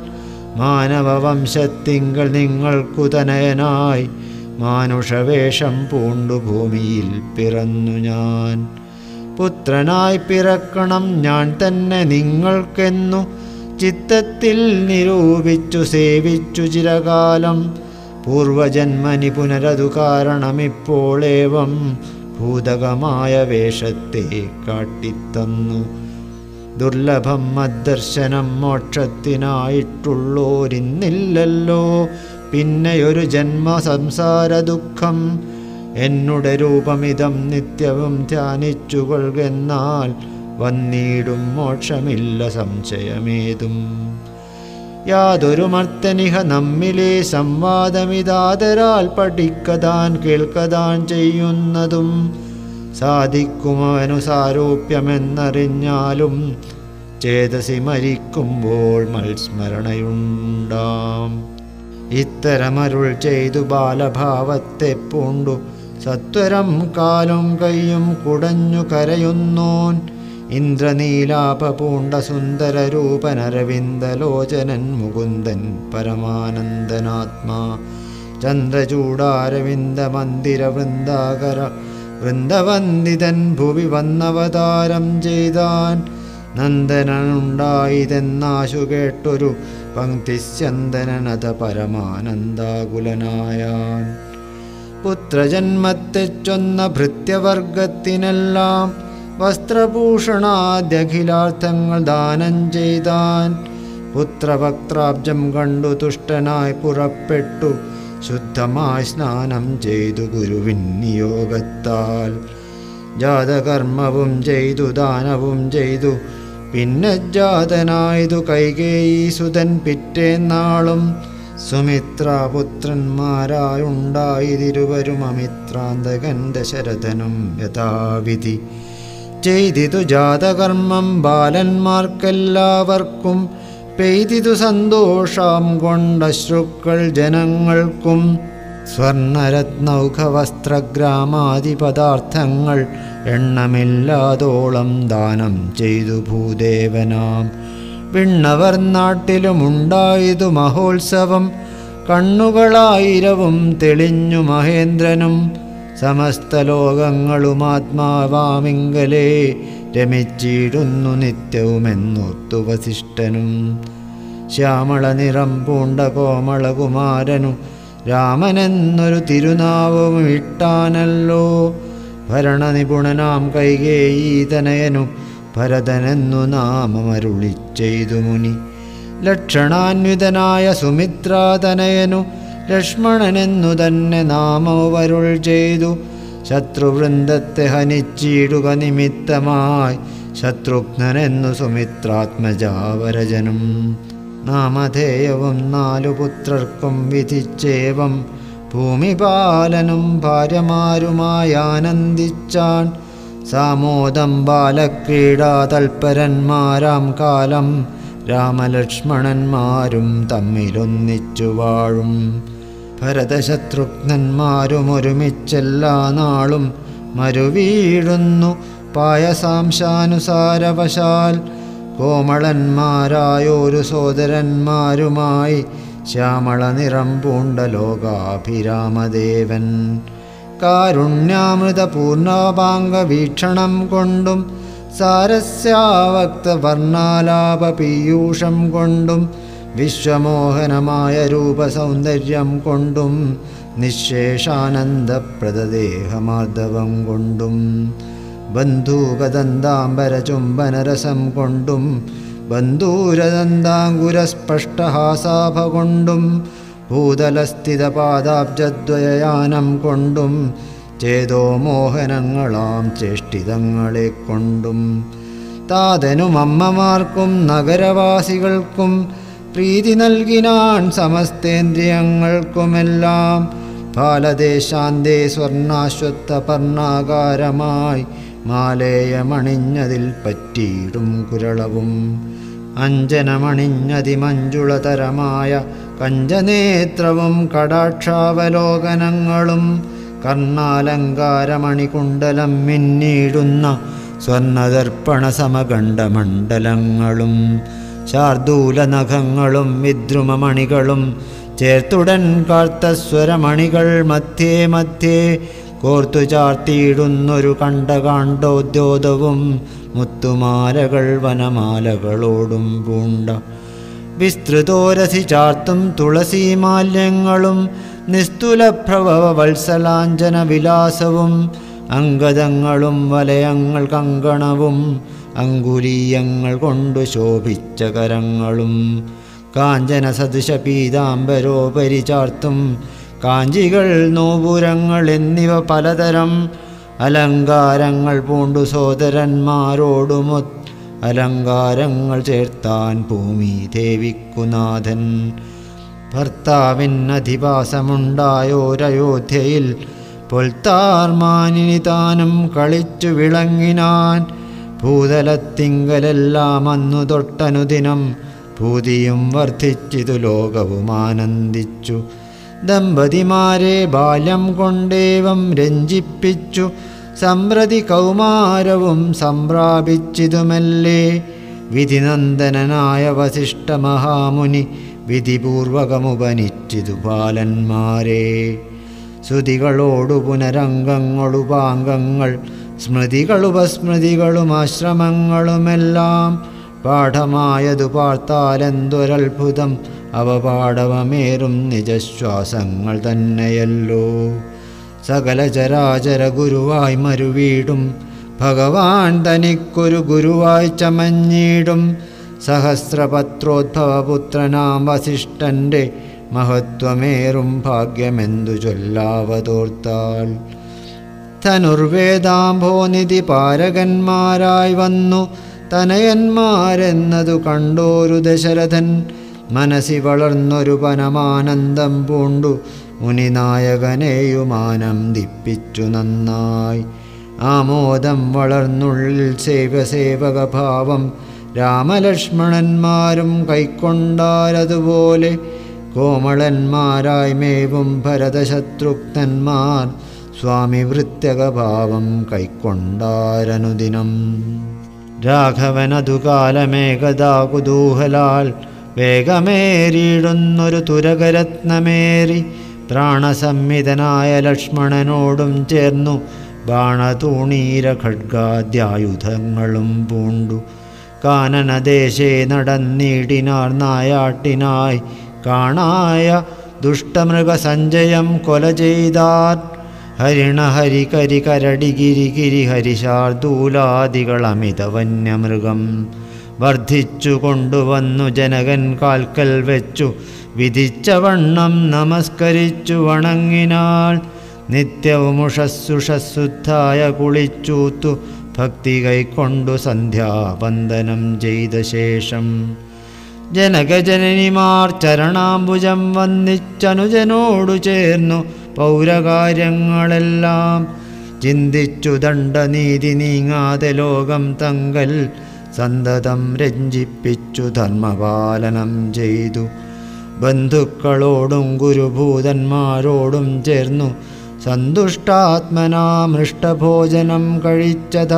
മാനവവംശത്തിങ്കൾ നിങ്ങൾക്കു തനയനായി മാനുഷവേഷം പൂണ്ടു ഭൂമിയിൽ പിറന്നു ഞാൻ. പുത്രനായി പിറക്കണം ഞാൻ തന്നെ നിങ്ങൾക്കെന്നു ചിത്തത്തിൽ നിരൂപിച്ചു സേവിച്ചു ചിരകാലം പൂർവജന്മനി പുനരതു കാരണമിപ്പോളേവം ഭൂതകമായ വേഷത്തെ കാട്ടിത്തന്നു. ദുർലഭം മദ്ദർശനം മോക്ഷത്തിനായിട്ടുള്ളോരിന്നില്ലല്ലോ. പിന്നെയൊരു ജന്മ സംസാര ദുഃഖം എന്നുടെ രൂപമിതം നിത്യവും ധ്യാനിച്ചുകൊള്ളുകെന്നാൽ വന്നിടും മോക്ഷമില്ല സംശയമേതും. യാതൊരു മർത്തനിഹ നമ്മിലെ സംവാദമിതാതരാൽ പഠിക്കതാൻ കേൾക്കതാൻ ചെയ്യുന്നതും സാധിക്കുമവനു സാരൂപ്യമെന്നറിഞ്ഞാലും ചേതസി മരിക്കുമ്പോൾ മത്സ്മരണയുണ്ടാം. ഇത്തരമരുൾ ചെയ്തു ബാലഭാവത്തെ പൂണ്ടു. സത്വരം കാലും കൈയും കുടഞ്ഞു കരയുന്നോൻ ഇന്ദ്രനീലാപ പൂണ്ട സുന്ദര രൂപനരവിന്ദലോചനൻ മുകുന്ദൻ പരമാനന്ദനാത്മാ. ചന്ദ്രചൂടാരവിന്ദ മന്ദിര വൃന്ദാകര വൃന്ദവന്ദിതൻ ഭുവി വന്നവതാരം ചെയ്താൻ നന്ദനുണ്ടായിതെന്നാശു കേട്ടൊരു പങ്ക്തിസ്യന്തനനത പരമാനന്ദാകുലനായാൻ. പുത്രജന്മത്തെ ചൊന്ന ഭൃത്യവർഗത്തിനെല്ലാം വസ്ത്രഭൂഷണാദ്യഖിലാർത്ഥങ്ങൾ ദാനം ചെയ്താൻ പുത്രഭക്താബ്ജം കണ്ടു തുഷ്ടനായി പുറപ്പെട്ടു. ശുദ്ധമായി സ്നാനം ചെയ്തു ഗുരുവിൻ നിയോഗത്താൽ. ജാതകർമ്മവും ചെയ്തു ദാനവും ചെയ്തു. പിന്നെ ജാതനായതു കൈകേയി കൈകേയീസുതൻ പിറ്റേന്നാളും സുമിത്രാപുത്രന്മാരായുണ്ടായിരുവരും അമിത്രാന്തകൻ ദശരഥനും യഥാവിധി. ചെയ്തിതു ജാതകർമ്മം ബാലന്മാർക്കെല്ലാവർക്കും. പെയ്തിതു സന്തോഷം കൊണ്ടശ്രുക്കൾ ജനങ്ങൾക്കും. സ്വർണരത്നൗഖവസ്ത്രഗ്രാമാതിപദാർത്ഥങ്ങൾ എണ്ണമില്ലാതോളം ദാനം ചെയ്തു ഭൂദേവനാം. വിണ്ണവർ നാട്ടിലുമുണ്ടായതു മഹോത്സവം കണ്ണുകളായിരവും തെളിഞ്ഞു മഹേന്ദ്രനും. സമസ്ത ലോകങ്ങളും ആത്മാവാമിങ്കലേ രമിച്ചിടുന്നു നിത്യവുമെന്നോർത്തു വസിഷ്ഠനും ശ്യാമള നിറം പൂണ്ട കോമളകുമാരനു രാമനെന്നൊരു തിരുനാവും ഇട്ടാനല്ലോ. ഭരണനിപുണനാം കൈകേയീതനയനു ഭരതനെന്നു നാമമരുളി ചെയ്തു മുനി ലക്ഷണാന്വിതനായ സുമിത്രാതനയനു ലക്ഷ്മണനെന്നു തന്നെ നാമവരുൾ ചെയ്തു. ശത്രുവൃന്ദത്തെ ഹനിച്ചിടുക നിമിത്തമായി. ശത്രുഘ്നനെന്നു സുമിത്രാത്മജാവരജനും. നാമധേയവും നാലു പുത്രർക്കും വിധിച്ചേവം. ഭൂമിപാലനും ഭാര്യമാരുമായി ആനന്ദിച്ചാൻ. സാമോദം ബാലക്രീഡാ തൽപരന്മാരാം കാലം. രാമലക്ഷ്മണന്മാരും തമ്മിലൊന്നിച്ചു വാഴും. ഭരതശത്രുഘ്നന്മാരും ഒരുമിച്ചെല്ലാ നാളും മരുവീഴുന്നു പായസാംശാനുസാരവശാൽ. കോമളന്മാരായോരു സോദരന്മാരുമായി ശ്യാമള നിറം പൂണ്ട ലോകാഭിരാമദേവൻ. കാരുണ്യാമൃത പൂർണാപാംഗ വീക്ഷണം കൊണ്ടും സാരസ്യാവക്ത വർണാലാപ പീയൂഷം കൊണ്ടും വിശ്വമോഹനമായ രൂപസൗന്ദര്യം കൊണ്ടും നിശേഷാനന്ദപ്രദദേഹമാർദ്ദവം കൊണ്ടും ബന്ധൂകദന്താംബരചുംബനരസം കൊണ്ടും ബന്ധൂരദന്താങ്കുരസ്പഷ്ടഹാസാഭ കൊണ്ടും ഭൂതലസ്ഥിതപാദാബ്ജദ്വയയാനം കൊണ്ടും ചേതോ മോഹനങ്ങളാം ചേഷ്ടിതങ്ങളെ കൊണ്ടും താതനും അമ്മമാർക്കും നഗരവാസികൾക്കും പ്രീതി നൽകിനാൻ സമസ്തേന്ദ്രിയങ്ങൾക്കുമെല്ലാം ബാലദേശാന്തേ സ്വർണാശ്വത്ത പർണാകാരമായി മാലേയമണിഞ്ഞതിൽ പറ്റിയിടും കുരളവും. അഞ്ജനമണിഞ്ഞതിമഞ്ജുളതരമായ കഞ്ചനേത്രവും കടാക്ഷാവലോകനങ്ങളും കർണാലങ്കാരമണികുണ്ടലം മിന്നിടുന്ന സ്വർണദർപ്പണ സമകണ്ഠമണ്ഡലങ്ങളും ശാർദൂലനഖങ്ങളും വിദ്രുമമണികളും ചേർത്തുടൻ കാർത്തസ്വരമണികൾ മധ്യേ മധ്യേ കോർത്തു ചാർത്തിയിടുന്നൊരു കണ്ടകാണ്ഡോദ്യോതവും മുത്തുമാലകൾ വനമാലകളോടും പൂണ്ട. വിസ്തൃതോരസി ചാർത്തും തുളസീമാല്യങ്ങളും നിസ്തുലപ്രഭവ വത്സലാഞ്ജന വിലാസവും അങ്കദങ്ങളും വലയങ്ങൾ കങ്കണവും അങ്കുലീയങ്ങൾ കൊണ്ടു ശോഭിച്ച കരങ്ങളും കാഞ്ചന സദൃശ പീതാംബരോപരി ചാർത്തും കാഞ്ചികൾ നോപുരങ്ങൾ എന്നിവ പലതരം അലങ്കാരങ്ങൾ പൂണ്ടു സോദരന്മാരോടുമൊത്ത് അലങ്കാരങ്ങൾ ചേർത്താൻ ഭൂമി ദേവിക്കുനാഥൻ ഭർത്താവിനധിവാസമുണ്ടായോരയോധ്യയിൽ പൊൽത്താർമാനിനി താനും കളിച്ചു വിളങ്ങിനാൻ ഭൂതലത്തിങ്കലെല്ലാം അന്നു തൊട്ടനുദിനം ഭൂതിയും വർദ്ധിച്ചിതു ലോകവും ആനന്ദിച്ചു. ദമ്പതിമാരെ ബാല്യം കൊണ്ടേവം രഞ്ജിപ്പിച്ചു. സമ്പ്രതി കൗമാരവും സംപ്രാപിച്ചിതുമല്ലേ. വിധിനന്ദനായ വസിഷ്ഠ മഹാമുനി വിധിപൂർവകമുപനിച്ചിതു ബാലന്മാരെ. ശ്രുതികളോടു പുനരംഗങ്ങളുപാംഗങ്ങൾ സ്മൃതികളുപസ്മൃതികളും ആശ്രമങ്ങളുമെല്ലാം പാഠമായതു പാർത്താലെന്തൊരത്ഭുതം. അവ പാടവമേറും നിജശ്വാസങ്ങൾ തന്നെയല്ലോ. സകല ചരാചര ഗുരുവായി മരുവീടും. ഭഗവാൻ തനിക്കൊരു ഗുരുവായി ചമഞ്ഞിടും. സഹസ്രപത്രോദ്ഭവപുത്രനാം വസിഷ്ഠന്റെ മഹത്വമേറും ഭാഗ്യമെന്തു ചൊല്ലാവതോർത്താൽ. ധനുർവേദാംഭോനിധി പാരകന്മാരായി വന്നു. തനയന്മാരെന്നതു കണ്ടോരു ദശരഥൻ. മനസ്സി വളർന്നൊരു പനമാനന്ദം പൂണ്ടു. മുനിനായകനെയുമാനം ദിപ്പിച്ചു നന്നായി. ആമോദം വളർന്നുള്ളിൽ സേവസേവകഭാവം. രാമലക്ഷ്മണന്മാരും കൈക്കൊണ്ടാരതുപോലെ കോമളന്മാരായി മേവും ഭരതശത്രുഘ്നന്മാർ സ്വാമി വൃത്യകഭാവം കൈക്കൊണ്ടാരനുദിനം. രാഘവനതു കാലമേകദാ കുതൂഹലാൽ വേഗമേറിയിടുന്നൊരു തുരകരത്നമേറി പ്രാണസംഹിതനായ ലക്ഷ്മണനോടും ചേർന്നു ബാണതൂണീര ഖഡ്ഗാദ്യായുധങ്ങളും പൂണ്ടു. കാനനദേശേ നടന്നിടിനാർ നായാട്ടിനായി കാണായ ദുഷ്ടമൃഗസഞ്ചയം കൊല ചെയ്താർ ഹരിണ ഹരി കരി കരടി ഗിരി ഗിരി ഹരിശാർദൂലാദികൾ അമിത വന്യമൃഗം വർദ്ധിച്ചു കൊണ്ടുവന്നു ജനകൻ കാൽക്കൽ വെച്ചു. വിധിച്ച വണ്ണം നമസ്കരിച്ചു വണങ്ങിനാൾ നിത്യവുമുഷസ്സുഷസ്സുദ്ധായ കുളിച്ചൂത്തു. ഭക്തി കൈക്കൊണ്ടു സന്ധ്യാവന്ദനം ചെയ്ത ശേഷം ജനകജനനിമാർ ചരണാംബുജം വന്നിച്ചനുജനോടു ചേർന്നു. പൗരകാര്യങ്ങളെല്ലാം ചിന്തിച്ചു ദണ്ഡനീതി നീങ്ങാതെ ലോകം തങ്കൽ സന്തതം രഞ്ജിപ്പിച്ചു ധർമ്മപാലനം ചെയ്തു. ബന്ധുക്കളോടും ഗുരുഭൂതന്മാരോടും ചേർന്നു സന്തുഷ്ടാത്മനാമൃഷ്ടഭോജനം കഴിച്ചത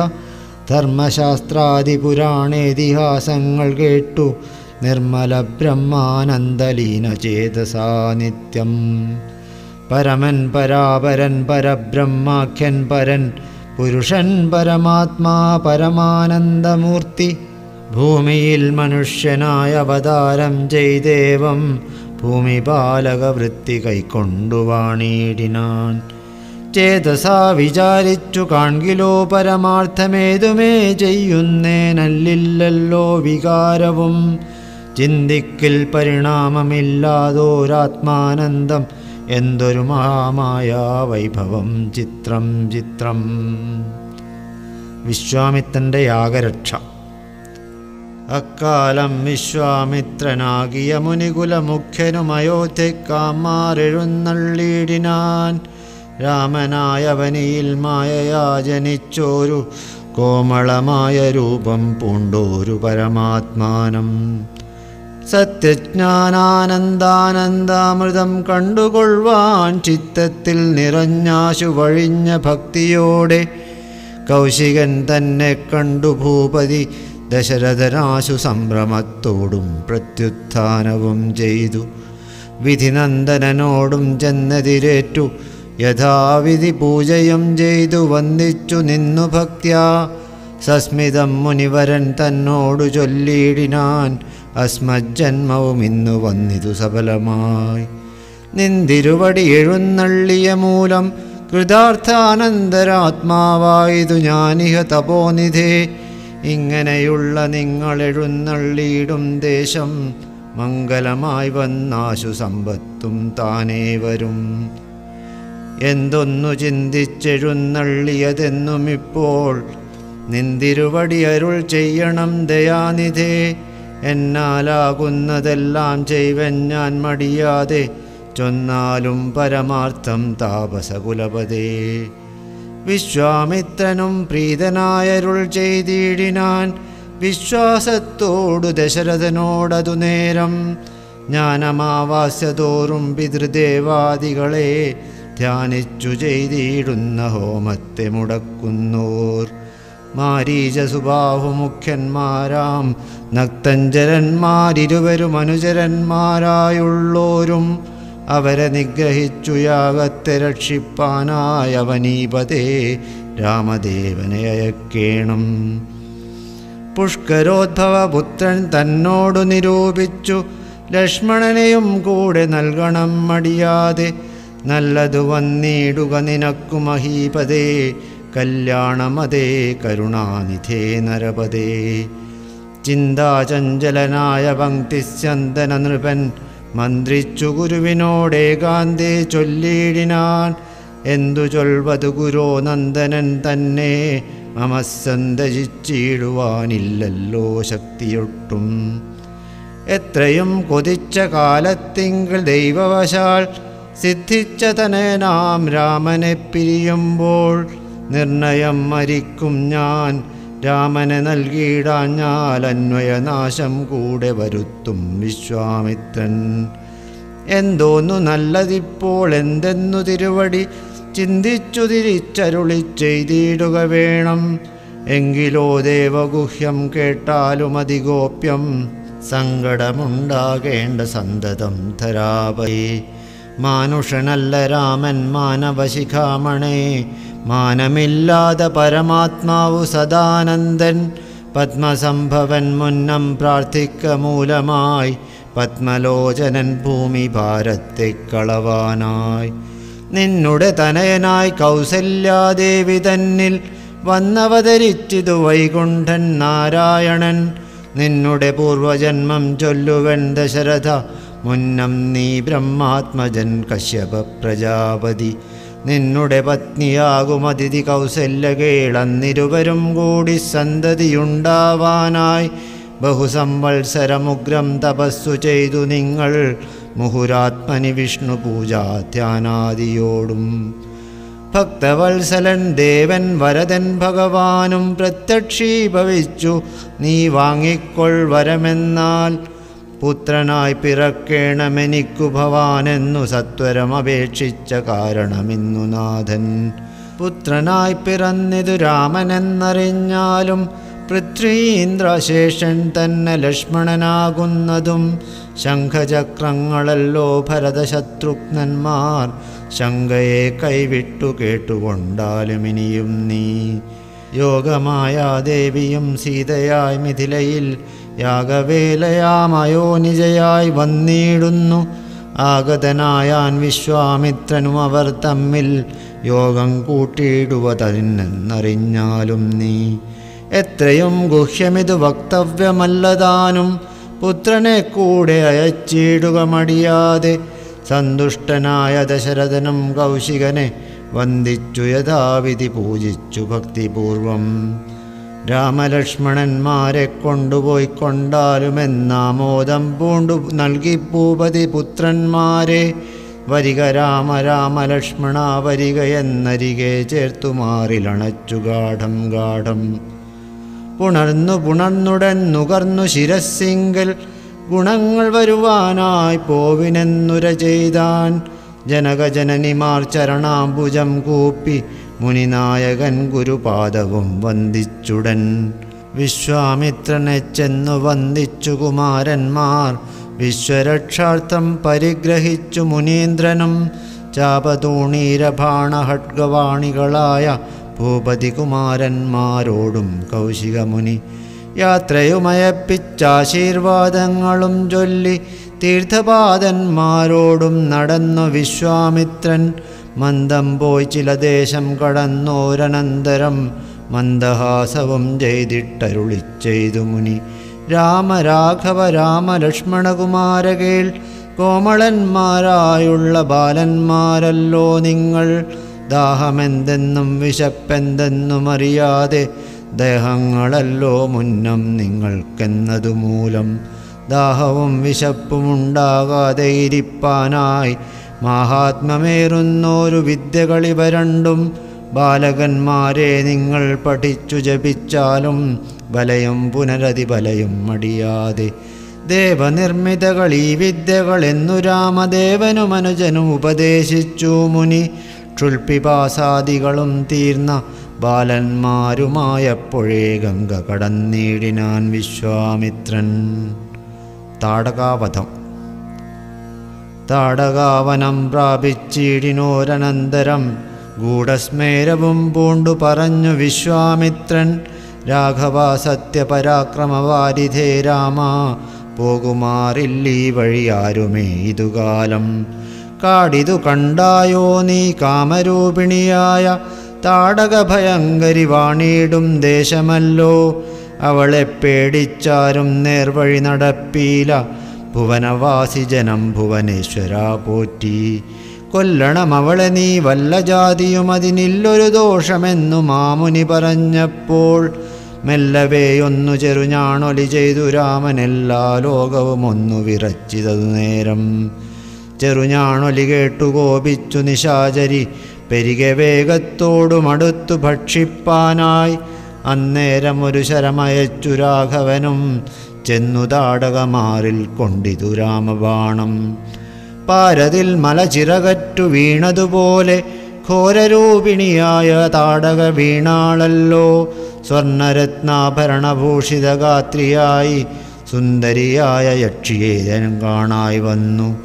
ധർമ്മശാസ്ത്രാദി പുരാണേതിഹാസങ്ങൾ കേട്ടു നിർമ്മല ബ്രഹ്മാനന്ദലീന ചേതസാ നിത്യം. പരമൻ പരാപരൻ പരബ്രഹ്മാഖ്യൻ പരൻ പുരുഷൻ പരമാത്മാ പരമാനന്ദമൂർത്തി. ഭൂമിയിൽ മനുഷ്യനായ അവതാരം ചെയ്തേവം ഭൂമിപാലക വൃത്തി കൈക്കൊണ്ടു വാണീടിനാൻ. ചേതസാ വിചാരിച്ചു കാൺകിലോ പരമാർത്ഥമേതുമേ ചെയ്യുന്നേനല്ലില്ലല്ലോ വികാരവും. ചിന്തിക്കിൽ പരിണാമമില്ലാതോരാത്മാനന്ദം എന്തൊരു മഹാമായ വൈഭവം ചിത്രം ചിത്രം. വിശ്വാമിത്രന്റെ യാഗരക്ഷ. അക്കാലം വിശ്വാമിത്രനാകിയ മുനികുലമുഖ്യനും അയോധ്യക്കാമാരെഴുന്നള്ളിയിടിനാൻ രാമനായവനിയിൽ മായയാ ജനിച്ചോരു കോമളമായ രൂപം പൂണ്ടോരു പരമാത്മാനം. സത്യജ്ഞാനാനന്ദാനന്ദാമൃതം കണ്ടുകൊള്ളുവാൻ ചിത്തത്തിൽ നിറഞ്ഞാശു വഴിഞ്ഞ ഭക്തിയോടെ കൗശികൻ തന്നെ കണ്ടു ഭൂപതി ദശരഥനാശു സംഭ്രമത്തോടും പ്രത്യുത്ഥാനവും ചെയ്തു. വിധിനന്ദനോടും ചെന്നെതിരേറ്റു. യഥാവിധി പൂജയും ചെയ്തു വന്ദിച്ചു നിന്നു ഭക്ത്യാ. സസ്മിതം മുനിവരൻ തന്നോടു ചൊല്ലിയിടിനാൻ അസ്മജ്ജന്മവും ഇന്നു വന്നിതു സഫലമായി. നിന്തിരുവടി എഴുന്നള്ളിയ മൂലം കൃതാർത്ഥാനന്തരാത്മാവായതു ഞാനിഹ തപോനിധേ. ഇങ്ങനെയുള്ള നിങ്ങൾ എഴുന്നള്ളിയിടും ദേശം മംഗലമായി വന്നാശു സമ്പത്തും താനേ വരും. എന്തൊന്നു ചിന്തിച്ചെഴുന്നള്ളിയതെന്നുമിപ്പോൾ നിന്തിരുവടി അരുൾ ചെയ്യണം ദയാനിധേ. എന്നാലാകുന്നതെല്ലാം ചെയ്വൻ ഞാൻ മടിയാതെ ചൊന്നാലും പരമാർത്ഥം താപസകുലപതേ. വിശ്വാമിത്രനും പ്രീതനായരുൾ ചെയ്തിടിനാൻ വിശ്വാസത്തോടു ദശരഥനോടതു നേരം ജ്ഞാനമാവാസ്യതോറും പിതൃദേവാദികളെ ധ്യാനിച്ചു ചെയ്തിടുന്ന ഹോമത്തെ മുടക്കുന്നോർ. മാരീച നക്തഞ്ജരന്മാരിരുവരും അനുചരന്മാരായുള്ളോരും അവരെ നിഗ്രഹിച്ചു യാഗത്തെ രക്ഷിപ്പാനായവനീപതേ രാമദേവനെ അയക്കേണം. പുഷ്കരോദ്ഭവപുത്രൻ തന്നോടു നിരൂപിച്ചു ലക്ഷ്മണനെയും കൂടെ നൽകണം മടിയാതെ നല്ലതു വന്നിടുക നിനക്കു മഹീപതേ കല്യാണമതേ കരുണാനിധേ നരപതേ. ചിന്താചഞ്ചലനായ പങ്ക്തിസ്യന്തന നൃപൻ മന്ത്രിച്ചു ഗുരുവിനോടേകാന്തേ ചൊല്ലിയിടിനാൻ. എന്തു ചൊൽവതു ഗുരോ നന്ദനൻ തന്നെ മമസന്തജിച്ചിടുവാനില്ലല്ലോ ശക്തിയൊട്ടും. എത്രയും കൊതിച്ച കാലത്തിങ്കൾ ദൈവവശാൽ സിദ്ധിച്ച തനയനാം രാമനെ പിരിയുമ്പോൾ നിർണയം മരിക്കും ഞാൻ. രാമനെ നൽകിയിടാഞ്ഞാൽ അന്വയനാശം കൂടെ വരുത്തും വിശ്വാമിത്രൻ. എന്തോന്നു നല്ലതിപ്പോൾ എന്തെന്നു തിരുവടി? ചിന്തിച്ചു തിരിച്ചരുളി ചെയ്തിടുക വേണം. എങ്കിലോ ദേവഗുഹ്യം കേട്ടാലും അതിഗോപ്യം. സങ്കടമുണ്ടാകേണ്ട സന്തതം ധരാപൈ മാനുഷനല്ല രാമൻ മാനവശിഖാമണേ. മാനമില്ലാതെ പരമാത്മാവു സദാനന്ദൻ. പത്മസംഭവൻ മുന്നം പ്രാർത്ഥിക്ക മൂലമായി പത്മലോചനൻ ഭൂമി ഭാരത്തെ കളവാനായി. നിന്നുടെ തനയനായി കൗസല്യാദേവി തന്നിൽ വന്നവതരിച്ചിതു വൈകുണ്ഠൻ നാരായണൻ. നിന്നുടെ പൂർവജന്മം ചൊല്ലുവൻ ദശരഥ മുന്നം നീ ബ്രഹ്മാത്മജൻ കശ്യപ പ്രജാപതി നിന്നുടെ പത്നിയാകും അതിഥി കൗസല്യകേളന്നിരുവരും കൂടി സന്തതിയുണ്ടാവാനായി. ബഹുസംവത്സരമുഗ്രം തപസ്സു ചെയ്തു നിങ്ങൾ മുഹുരാത്മനി വിഷ്ണു പൂജാധ്യാനാദിയോടും. ഭക്തവത്സലൻ ദേവൻ വരദൻ ഭഗവാനും പ്രത്യക്ഷീഭവിച്ചു. നീ വാങ്ങിക്കൊൾ വരമെന്നാൽ പുത്രനായി പിറക്കേണമെനിക്കു ഭവാനെന്നു സത്വരം അപേക്ഷിച്ച കാരണമിന്നു നാഥൻ. പുത്രനായി പിറന്നിതു രാമനെന്നറിഞ്ഞാലും പൃഥ്വീന്ദ്രശേഷൻ തന്നെ ലക്ഷ്മണനാകുന്നതും ശംഖചക്രങ്ങളല്ലോ ഭരതശത്രുഘ്നന്മാർ ശങ്കയെ കൈവിട്ടു കേട്ടുകൊണ്ടാലും ഇനിയും നീ. യോഗമായ ദേവിയും സീതയായി മിഥിലയിൽ യാഗവേലയാമയോ നിജയായി വന്നിടുന്നു. ആഗതനായാൻ വിശ്വാമിത്രനും അവർ തമ്മിൽ യോഗം കൂട്ടിയിടുവതന്നെന്നറിഞ്ഞാലും നീ. എത്രയും ഗുഹ്യമിത് വക്തവ്യമല്ലതാനും പുത്രനെ കൂടെ അയച്ചിടുക മടിയാതെ സന്തുഷ്ടനായ ദശരഥനും കൗശികനെ വന്ദിച്ചു യഥാവിധി പൂജിച്ചു ഭക്തിപൂർവം. രാമലക്ഷ്മണന്മാരെ കൊണ്ടുപോയി കൊണ്ടാലുമെന്നാമോദം പൂണ്ടു നൽകി ഭൂപതി പുത്രന്മാരെ. വരിക രാമ രാമലക്ഷ്മണ വരിക എന്നരികെ ചേർത്തുമാറിലണച്ചു ഗാഠം ഗാഠം. പുണർന്നു പുണർന്നുടൻ നുകർന്നു ശിരസിങ്കൽ ഗുണങ്ങൾ വരുവാനായി പോവിനെന്നുര ചെയ്താൻ. ജനകജനനിമാർ ചരണാംബുജം കൂപ്പി മുനിനായകൻ ഗുരുപാദവും വന്ദിച്ചുടൻ. വിശ്വാമിത്രനെ ചെന്നു വന്ദിച്ചു കുമാരന്മാർ. വിശ്വരക്ഷാർത്ഥം പരിഗ്രഹിച്ചു മുനീന്ദ്രനും. ചാപതൂണീരഭാണഹഡ്ഗവാണികളായ ഭൂപതികുമാരന്മാരോടും കൗശികമുനി. യാത്രയുമയപ്പിച്ചാശീർവാദങ്ങളും ചൊല്ലി തീർത്ഥപാദന്മാരോടും നടന്നു വിശ്വാമിത്രൻ. മന്ദം പോയി ചില ദേശം കടന്നോരനന്തരം മന്ദഹാസവും ചെയ്തിട്ടരുളി ചെയ്തു മുനി. രാമരാഘവ രാമലക്ഷ്മണകുമാരകേൾ കോമളന്മാരായുള്ള ബാലന്മാരല്ലോ നിങ്ങൾ. ദാഹമെന്തെന്നും വിശപ്പെന്തെന്നും അറിയാതെ ദേഹങ്ങളല്ലോ മുന്നം നിങ്ങൾക്കെന്നതുമൂലം. ദാഹവും വിശപ്പുമുണ്ടാകാതെ ഇരിപ്പാനായി മാഹാത്മ്യമേറുന്നോരു വിദ്യകളിവ രണ്ടും ബാലകന്മാരെ നിങ്ങൾ പഠിച്ചു ജപിച്ചാലും വലയും പുനരതി ബലയും മടിയാതെ. ദേവനിർമ്മിതകൾ ഈ വിദ്യകൾ എന്നു രാമദേവനും അനുജനും ഉപദേശിച്ചു മുനി. ക്ഷുൽപിപാസാദികളും തീർന്ന ബാലന്മാരുമായപ്പോഴേ ഗംഗ കടന്നീടിനാൻ വിശ്വാമിത്രൻ. താടകാവധം. താടകാവനം പ്രാപിച്ചിടിനോരനന്തരം ഗൂഢസ്മേരവും പൂണ്ടു പറഞ്ഞു വിശ്വാമിത്രൻ രാഘവ സത്യപരാക്രമവാരിധേ രാമ പോകുമാറില്ലീ വഴിയാരുമേ ഇതുകാലം കാടിതു കണ്ടായോ നീ കാമരൂപിണിയായ താടകഭയങ്കരി വാണിയിടും ദേശമല്ലോ അവളെ പേടിച്ചാരും നേർവഴി നടപ്പീല ഭുവനവാസി ജനം ഭുവനേശ്വര പോറ്റി. കൊല്ലണമവളെ നീ വല്ല ജാതിയും അതിനില്ലൊരു ദോഷമെന്നു മാമുനി പറഞ്ഞപ്പോൾ മെല്ലവേയൊന്നു ചെറുഞാണൊലി ചെയ്തു രാമനെല്ലാ ലോകവും ഒന്നു വിറച്ചിതതു നേരം. ചെറുഞാണൊലി കേട്ടു കോപിച്ചു നിശാചരി പെരികെ വേഗത്തോടുമടുത്തു ഭക്ഷിപ്പാനായി. അന്നേരം ഒരു ശരമയച്ചു രാഘവനും ചെന്നു താടകമാറിൽ കൊണ്ടിതു രാമബാണം. പാരതിൽ മലചിറകറ്റു വീണതുപോലെ ഘോരരൂപിണിയായ താടക വീണാളല്ലോ സ്വർണരത്നാഭരണഭൂഷിതഗാത്രിയായി സുന്ദരിയായ യക്ഷിയെ കാണായി വന്നു.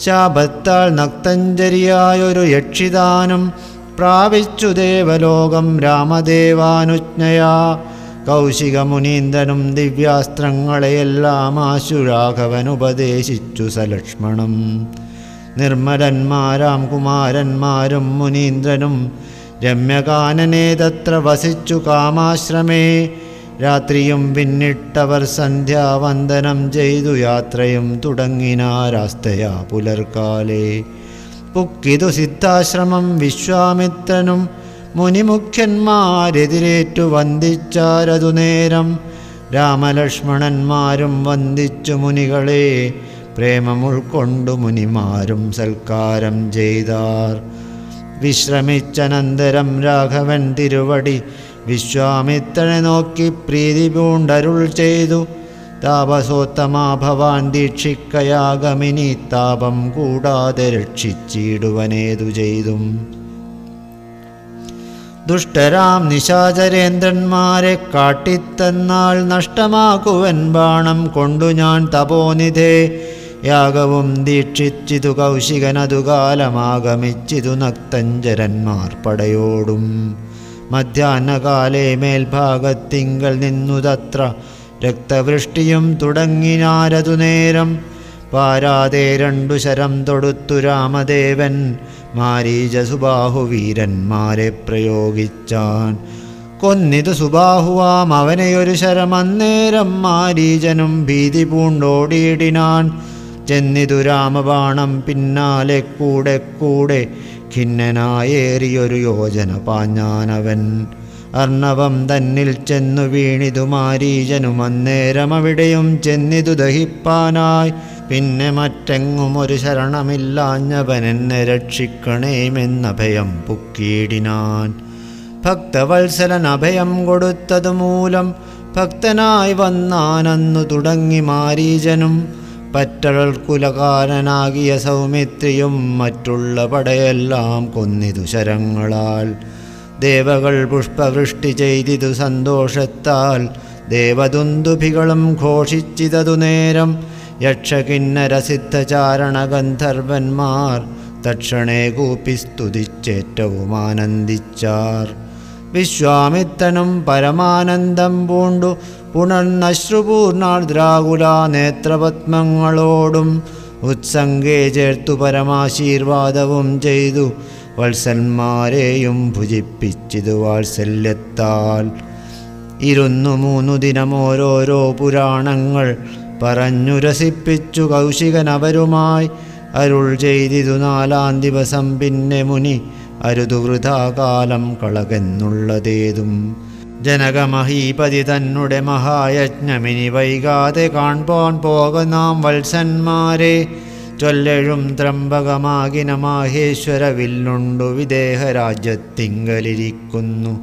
ശാപത്താൽ നക്തഞ്ചരിയായൊരു യക്ഷിദാനം പ്രാപിച്ചു ദേവലോകം രാമദേവാനുജ്ഞയാ. കൗശിക മുനീന്ദ്രനും ദിവ്യാസ്ത്രങ്ങളെയെല്ലാം ആശുരാഘവൻ ഉപദേശിച്ചു സലക്ഷ്മണം. നിർമ്മലന്മാരാം കുമാരന്മാരും മുനീന്ദ്രനും രമ്യകാനനെ തത്ര വസിച്ചു കാമാശ്രമേ. രാത്രിയും പിന്നിട്ടവർ സന്ധ്യാവന്ദനം ചെയ്തു യാത്രയും തുടങ്ങിനാരാസ്തയാ പുലർക്കാലേ പുക്കിതു സിദ്ധാശ്രമം വിശ്വാമിത്രനും മുനിമുഖ്യന്മാരെതിരേറ്റു വന്ദിച്ചാരതു നേരം രാമലക്ഷ്മണന്മാരും വന്ദിച്ചു മുനികളെ പ്രേമമുൾക്കൊണ്ടു മുനിമാരും സൽക്കാരം ചെയ്താർ. വിശ്രമിച്ചനന്തരം രാഘവൻ തിരുവടി വിശ്വാമിത്രനെ നോക്കി പ്രീതി പൂണ്ടരുൾ ചെയ്തു. താപസോത്തമാ ഭവാൻ ദീക്ഷിക്കയാഗമിനി താപം കൂടാതെ രക്ഷിച്ചിടുവനേതു ചെയ്തും. ദുഷ്ടരാം നിശാചരേന്ദ്രന്മാരെ കാട്ടിത്തന്നാൽ നഷ്ടമാക്കുവൻ ബാണം കൊണ്ടു ഞാൻ തപോനിധേ. യാഗവും ദീക്ഷിച്ചിതു കൗശികനതു കാലമാഗമിച്ചിതു നക്തഞ്ചരന്മാർ പടയോടും. മധ്യാഹ്നകാലേ മേൽഭാഗത്തിങ്കൽ നിന്നു തത്ര രക്തവൃഷ്ടിയും തുടങ്ങിനാരതു നേരം. പാരാതെ രണ്ടു ശരം തൊടുത്തു രാമദേവൻ മാരീജ സുബാഹുവീരന്മാരെ പ്രയോഗിച്ചാൻ. കൊന്നിത് സുബാഹുവാം അവനെയൊരു ശരമന്നേരം മാരീജനും ഭീതി പൂണ്ടോടിയിടിനാൻ. ചെന്നിതു രാമബാണം പിന്നാലെ കൂടെ കൂടെ ഖിന്നനായേറിയൊരു യോജന പാഞ്ഞാനവൻ. അർണവം തന്നിൽ ചെന്നു വീണിതു മാരീജനും അന്നേരം അവിടെയും ചെന്നിതു ദഹിപ്പാനായി. പിന്നെ മറ്റെങ്ങും ഒരു ശരണമില്ലാഞ്ഞവൻ എന്നെ രക്ഷിക്കണേമെന്ന ഭയം പുക്കിയിടിനാൻ. ഭക്തവത്സലൻ അഭയം കൊടുത്തതു മൂലം ഭക്തനായി വന്നാനന്നു തുടങ്ങി മാരീജനും പറ്റഴൽ കുലകാരനാകിയ സൗമിത്രിയും മറ്റുള്ള പടയെല്ലാം കൊന്നിതു ശരങ്ങളാൽ. ദേവകൾ പുഷ്പവൃഷ്ടി ചെയ്തിതു സന്തോഷത്താൽ ദേവദുന്ദുഭികളും ഘോഷിച്ചിതതു നേരം യക്ഷകിന്നരസിദ്ധചാരണ ഗന്ധർവന്മാർ തക്ഷണേ കൂപ്പി സ്തുതിച്ചേറ്റവും ആനന്ദിച്ചാർ വിശ്വാമിത്തനും പരമാനന്ദം പൂണ്ടു പുണർന്നശ്രുപൂർണാർദ്രാകുല നേത്രപത്മങ്ങളോടും ഉത്സംഗേ ചേർത്തു പരമാശീർവാദവും ചെയ്തു വത്സന്മാരെയും ഭുജിപ്പിച്ചിതു വാത്സല്യത്താൽ. ഇരുന്നു മൂന്നു ദിനമോരോരോ പുരാണങ്ങൾ പറഞ്ഞു രസിപ്പിച്ചു കൗശികനവരുമായി. അരുൾ ചെയ്തിതു നാലാം ദിവസം പിന്നെ മുനി. അരുതു വൃഥാകാലം കളകെന്നുള്ളതേതും. ജനകമഹീപതി തന്നെ മഹായജ്ഞമിനി വൈകാതെ കാൺപോൻ പോക നാം വത്സന്മാരെ. ചൊല്ലഴും ത്രംബകമാകിന മാഹേശ്വര വില്ലുണ്ടു വിദേഹരാജ്യത്തിങ്കലിരിക്കുന്നു.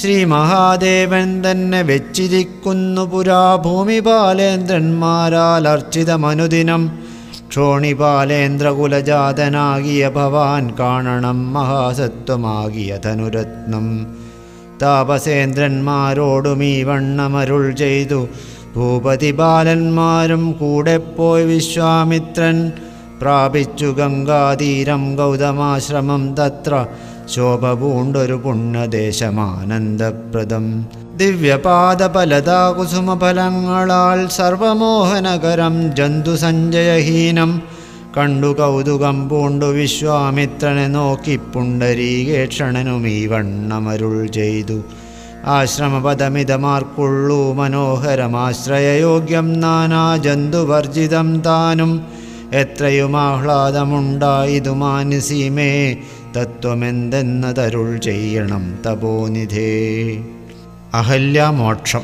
ശ്രീ മഹാദേവൻ തന്നെ വെച്ചിരിക്കുന്നു പുരാ ഭൂമിപാലേന്ദ്രന്മാരാൽ അർച്ചിതമനുദിനം ക്ഷോണിപാലേന്ദ്രകുലജാതനാകിയ ഭവാൻ കാണണം മഹാസത്വമാകിയ ധനുരത്നം. താപസേന്ദ്രന്മാരോടും ഈ വണ്ണമരുൾ ചെയ്തു. ഭൂപതി ബാലന്മാരും കൂടെ പോയി വിശ്വാമിത്രൻ. പ്രാപിച്ചു ഗംഗാതീരം ഗൗതമാശ്രമം തത്ര. ശോഭ പൂണ്ടൊരു പുണ്യദേശമാനന്ദപ്രദം. ദിവ്യപാദഫലതാകുസുമഫലങ്ങളാൽ സർവമോഹനകരം ജന്തുസഞ്ജയഹീനം കണ്ടു കൗതുകം പൂണ്ടു വിശ്വാമിത്രനെ നോക്കി പുണ്ടരീകേക്ഷണനും ഈ വണ്ണമരുൾ ചെയ്തു. ആശ്രമപദമിതമാർക്കുള്ളൂ മനോഹരമാശ്രയയോഗ്യം നാനാ ജന്തുവർജിതം താനും. എത്രയും ആഹ്ലാദമുണ്ടായിതു മാനസീമേ തത്വമെന്തെന്നതരുൾ ചെയ്യണം തപോനിധേ. അഹല്യമോക്ഷം.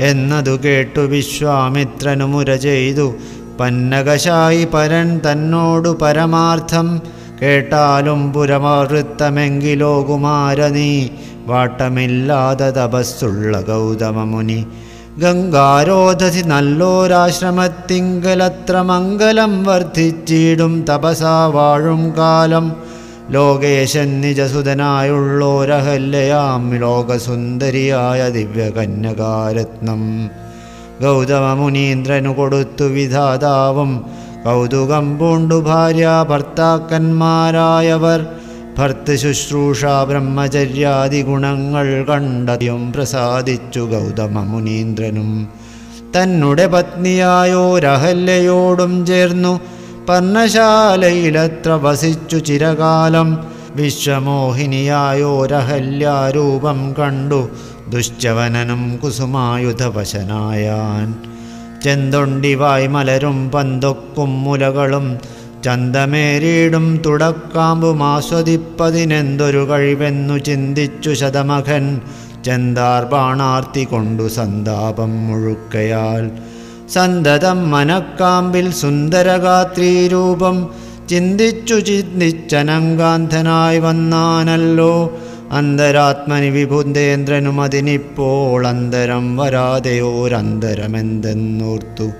എന്നതു കേട്ടു വിശ്വാമിത്രനു മുര ചെയ്തു. പന്നകശായി പരൻ തന്നോടു പരമാർത്ഥം കേട്ടാലും പുരമാവൃത്തമെങ്കിലോ കുമാര നീ വാട്ടമില്ലാതെ തപസ്സുള്ള ഗൗതമമുനി ഗംഗാരോധസി നല്ലോരാശ്രമത്തിങ്കലത്ര മംഗലം വർദ്ധിച്ചിടും തപസാ വാഴും കാലം. ലോകേശൻ നിജസുതനായുള്ളോരഹല്യയാം ലോകസുന്ദരിയായ ദിവ്യകന്യകാരത്നം. ഗൗതമമുനീന്ദ്രനു കൊടുത്തു വിധാതാവും. കൗതുകം പൂണ്ടു ഭാര്യ ഭർത്താക്കന്മാരായവർ. ഭർത്തൃശുശ്രൂഷ ബ്രഹ്മചര്യാദി ഗുണങ്ങൾ കണ്ടതിയും പ്രസാദിച്ചു ഗൗതമ മുനീന്ദ്രനും തന്നെ പത്നിയായോരഹല്യയോടും ചേർന്നു പർണശാലയിലത്ര വസിച്ചു ചിരകാലം വിശ്വമോഹിനിയായോരഹല്യാരൂപം കണ്ടു ദുശ്ചവനനും കുസുമായുധവശനായാൻ. ചെന്തൊണ്ടിവായ് മലരും പന്തൊക്കും മുലകളും ചന്തമേറിയിടും തുടക്കാമ്പും ആസ്വദിപ്പതിനെന്തൊരു കഴിവെന്നു ചിന്തിച്ചു ശതമഖൻ. ചെന്താർ ബാണാർത്തി കൊണ്ടു സന്താപം മുഴുക്കയാൽ. സന്തതം മനക്കാമ്പിൽ സുന്ദരഗാത്രീരൂപം ചിന്തിച്ചു ചിന്തിച്ചനങ്കാന്ധനായി വന്നാനല്ലോ. അന്തരാത്മനി വിഭുന്ദേന്ദ്രനും അതിനിപ്പോൾ അന്തരം വരാതെയോരന്തരമെന്തെന്നോർത്തു.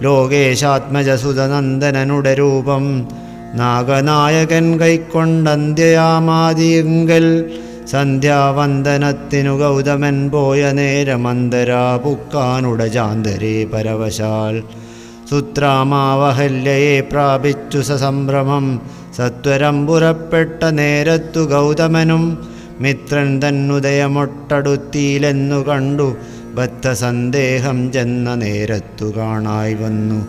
ലോകേശാത്മജസുതനന്ദനനുടെ രൂപം നാഗനായകൻ കൈക്കൊണ്ടന്ത്യയാമാതിയെങ്കൽ സന്ധ്യാവന്ദനത്തിനു ഗൗതമൻ പോയ നേരമന്തരാ പുക്കാനുട ചാന്തരേ പരവശാൽ. സുത്രാമാവഹല്യയെ പ്രാപിച്ചു സസംഭ്രമം. സത്വരം പുറപ്പെട്ട നേരത്തു ഗൗതമനും മിത്രൻ തന്നുദയമൊട്ടടുത്തിയിലെന്നു കണ്ടു. ബദ്ധസന്ദേഹം ചെന്ന നേരത്തു കാണായി വന്നു.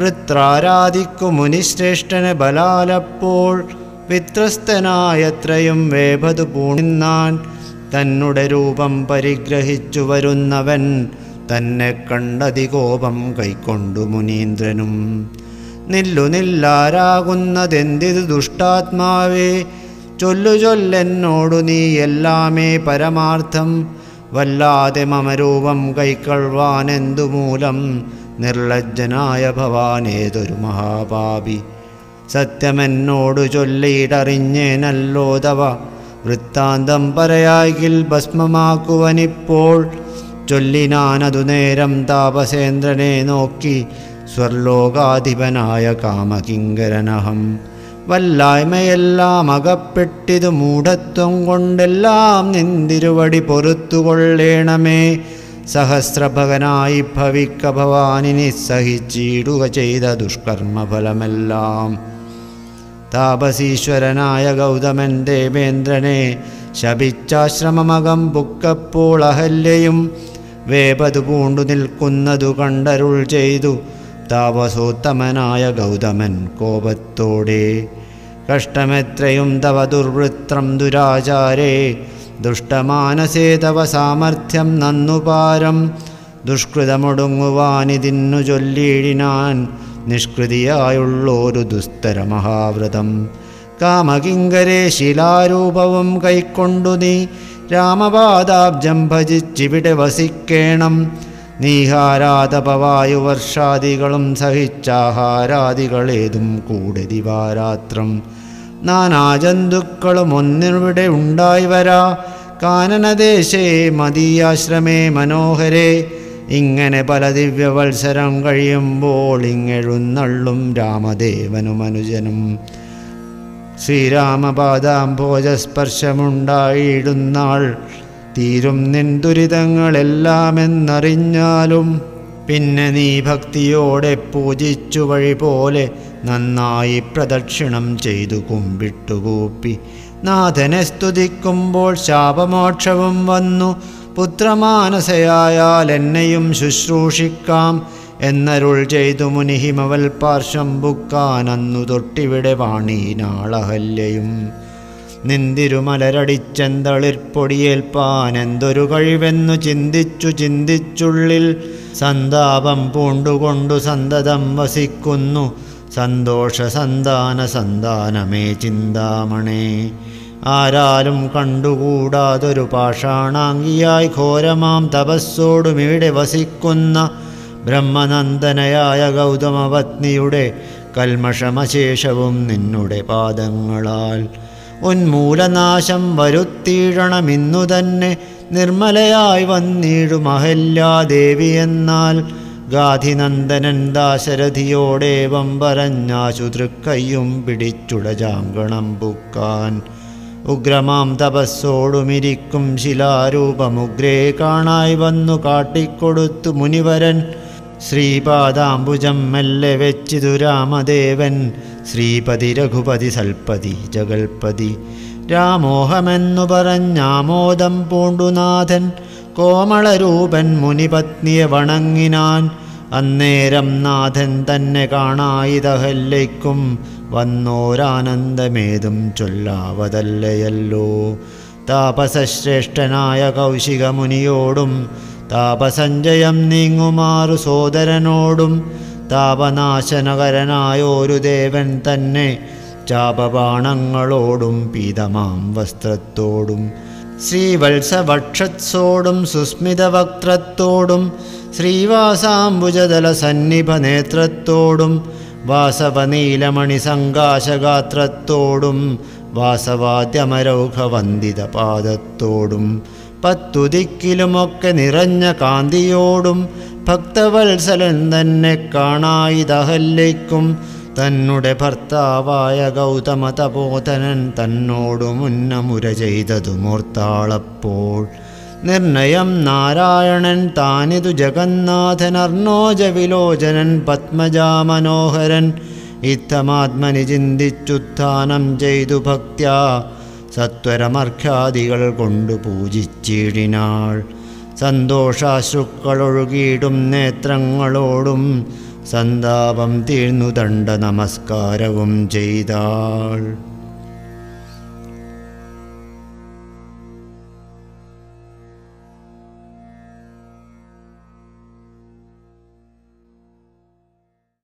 വൃത്രാരാധിക്കു മുനിശ്രേഷ്ഠന് ബലാലപ്പോൾ വിത്രസ്തനായത്രയും വേഭതു പൂണിന്നാൻ തന്നുടെ രൂപം പരിഗ്രഹിച്ചു വരുന്നവൻ തന്നെ കണ്ടതികോപം കൈക്കൊണ്ടു മുനീന്ദ്രനും. നില്ലു നില്ലാരാകുന്നതെന്തിത് ദുഷ്ടാത്മാവേ? ചൊല്ലു ചൊല്ലെന്നോടു നീ എല്ലാമേ പരമാർത്ഥം വല്ലാതെ മമരൂപം കൈക്കൊള്ളുവാനെന്തു മൂലം നിർലജ്ജനായ ഭവാനേതൊരു മഹാപാപി? സത്യമെന്നോടു ചൊല്ലിയിടറിഞ്ഞേനല്ലോ തവ. വൃത്താന്തം പറയായിൽ ഭസ്മമാക്കുവനിപ്പോൾ. ചൊല്ലിനാനതു നേരം താപസേന്ദ്രനെ നോക്കി സ്വർലോകാധിപനായ കാമകിങ്കരനഹം. വല്ലായ്മയെല്ലാം അകപ്പെട്ടിതു മൂഢത്വം കൊണ്ടെല്ലാം നിന്തിരുവടി പൊറത്തുകൊള്ളേണമേ. സഹസ്രഭകനായി ഭവിക്ക ഭവാനിനെ സഹിച്ചിടുക ചെയ്ത ദുഷ്കർമ്മഫലമെല്ലാം. താപസീശ്വരനായ ഗൗതമൻ ദേവേന്ദ്രനെ ശപിച്ചാശ്രമമകം പുക്കപ്പോൾ അഹല്യയും വേപതു പൂണ്ടു നിൽക്കുന്നതു കണ്ടരുൾ ചെയ്തു. താപസോത്തമനായ ഗൗതമൻ കോപത്തോടെ കഷ്ടമെത്രയും തവ ദുർവൃത്രം ദുരാചാരേ ദുഷ്ടമാനസേ തവ സാമർഥ്യം നന്നുപാരം ദുഷ്കൃതമൊടുങ്ങുവാനിതിന്നു ചൊല്ലിയിടിനാൻ നിഷ്കൃതിയായുള്ളൊരു ദുസ്തര മഹാവ്രതം. കാമകിങ്കരെ ശിലാരൂപവും കൈക്കൊണ്ടു നീ രാമപാദാബ്ജം ഭജിച്ചിവിടെ വസിക്കേണം നീഹാരാതപവായുവർഷാദികളും സഹിച്ചാഹാരാദികളേതും കൂടെ ദിവാരാത്രം. നാനാജന്തുക്കളും ഒന്നിവിടെ ഉണ്ടായി വരാ. കാനനദേശേ മദീയാശ്രമേ മനോഹരേ. ഇങ്ങനെ പല ദിവ്യവത്സരം കഴിയുമ്പോൾ ഇങ്ങെഴുന്നള്ളും രാമദേവനും അനുജനും. ശ്രീരാമപാദാംഭോജസ്പർശമുണ്ടായിടുന്നാൾ തീരും നിൻ ദുരിതങ്ങളെല്ലാമെന്നറിഞ്ഞാലും പിന്നെ നീ ഭക്തിയോടെ പൂജിച്ചു വഴി പോലെ നന്നായി പ്രദക്ഷിണം ചെയ്തു കുമ്പിട്ടുകൂപ്പി. നാഥനെ സ്തുതിക്കുമ്പോൾ ശാപമോക്ഷവും വന്നു. പുത്രമാനസയായാൽ എന്നെയും ശുശ്രൂഷിക്കാം എന്നരുൾ ചെയ്തു മുനിഹിമവൽ പാർശ്വം ബുക്കാൻ തൊട്ടിവിടെ വാണീനാളഹല്യയും നിന്തിരുമലരടിച്ചെന്തളിർപ്പൊടിയേൽപ്പാൻ എന്തൊരു കഴിവെന്നു ചിന്തിച്ചു ചിന്തിച്ചുള്ളിൽ സന്താപം പൂണ്ടുകൊണ്ടു സന്തതം വസിക്കുന്നു. സന്തോഷ സന്താന സന്താനമേ ചിന്താമണേ. ആരാലും കണ്ടുകൂടാതൊരു പാഷാണാംഗിയായി ഘോരമാം തപസ്സോടുമിവിടെ വസിക്കുന്ന ബ്രഹ്മനന്ദനയായ ഗൗതമപത്നിയുടെ കൽമഷമശേഷവും നിന്നുടെ പാദങ്ങളാൽ ഉന്മൂലനാശം വരുത്തീഴണമിന്നു തന്നെ നിർമ്മലയായി വന്നീഴു മഹല്യാദേവി എന്നാൽ ഗാധിനന്ദനൻ ദാശരഥിയോടേവം പറഞ്ഞാശു തൃക്കയ്യും പിടിച്ചുടജാങ്കണം പുക്കാൻ. ഉഗ്രമാം തപസ്സോടുമിരിക്കും ശിലാരൂപമുഗ്രേ കാണായി വന്നു കാട്ടിക്കൊടുത്തു മുനിവരൻ. ശ്രീപാദാംബുജം മെല്ലെ വെച്ചിതു രാമദേവൻ. ശ്രീപതി രഘുപതി സൽപതി ജഗൽപതി. രാമോഹമെന്നു പറഞ്ഞാമോദം പൂണ്ടുനാഥൻ കോമളരൂപൻ മുനിപത്നിയെ വണങ്ങിനാൻ. അന്നേരം നാഥൻ തന്നെ കാണായിതഹല്ലയ്ക്കും. വന്നോരാനന്ദമേതും ചൊല്ലാവതല്ലയല്ലോ. താപസശ്രേഷ്ഠനായ കൗശികമുനിയോടും താപസഞ്ജയം നീങ്ങുമാറു സോദരനോടും താപനാശനകരനായോരു ദേവൻ തന്നെ. ചാപബാണങ്ങളോടും പീതമാം വസ്ത്രത്തോടും. ശ്രീവത്സവക്ഷത്സോടും സുസ്മിതവക്ത്രത്തോടും. ശ്രീവാസാംബുജതല സന്നിഭ നേത്രത്തോടും വാസവനീലമണി സങ്കാശഗാത്രത്തോടും വാസവാദ്യമരൗഘവന്ദിത പാദത്തോടും പത്തു ദിക്കിലുമൊക്കെ നിറഞ്ഞ കാന്തിയോടും. ഭക്തവത്സലൻ തന്നെ കാണായിതഹല്ലേക്കും. തന്നെ ഭർത്താവായ ഗൗതമ തപോധനൻ തന്നോടു മുന്നമുര ചെയ്തതു മൂർത്താളപ്പോൾ. നിർണയം നാരായണൻ താനിതു ജഗന്നാഥൻ അർണോജ വിലോചനൻ പത്മജാമനോഹരൻ. ഇത്തമാത്മനി ചിന്തിച്ചുത്ഥാനം ചെയ്തു ഭക്ത്യാ. സത്വരമർഖ്യാദികൾ കൊണ്ടു പൂജിച്ചിടിനാൾ. സന്തോഷാശ്രുക്കളൊഴുകിയിടും നേത്രങ്ങളോടും സന്താപം തീർന്നു ദണ്ഡ നമസ്കാരവും ചെയ്താൾ.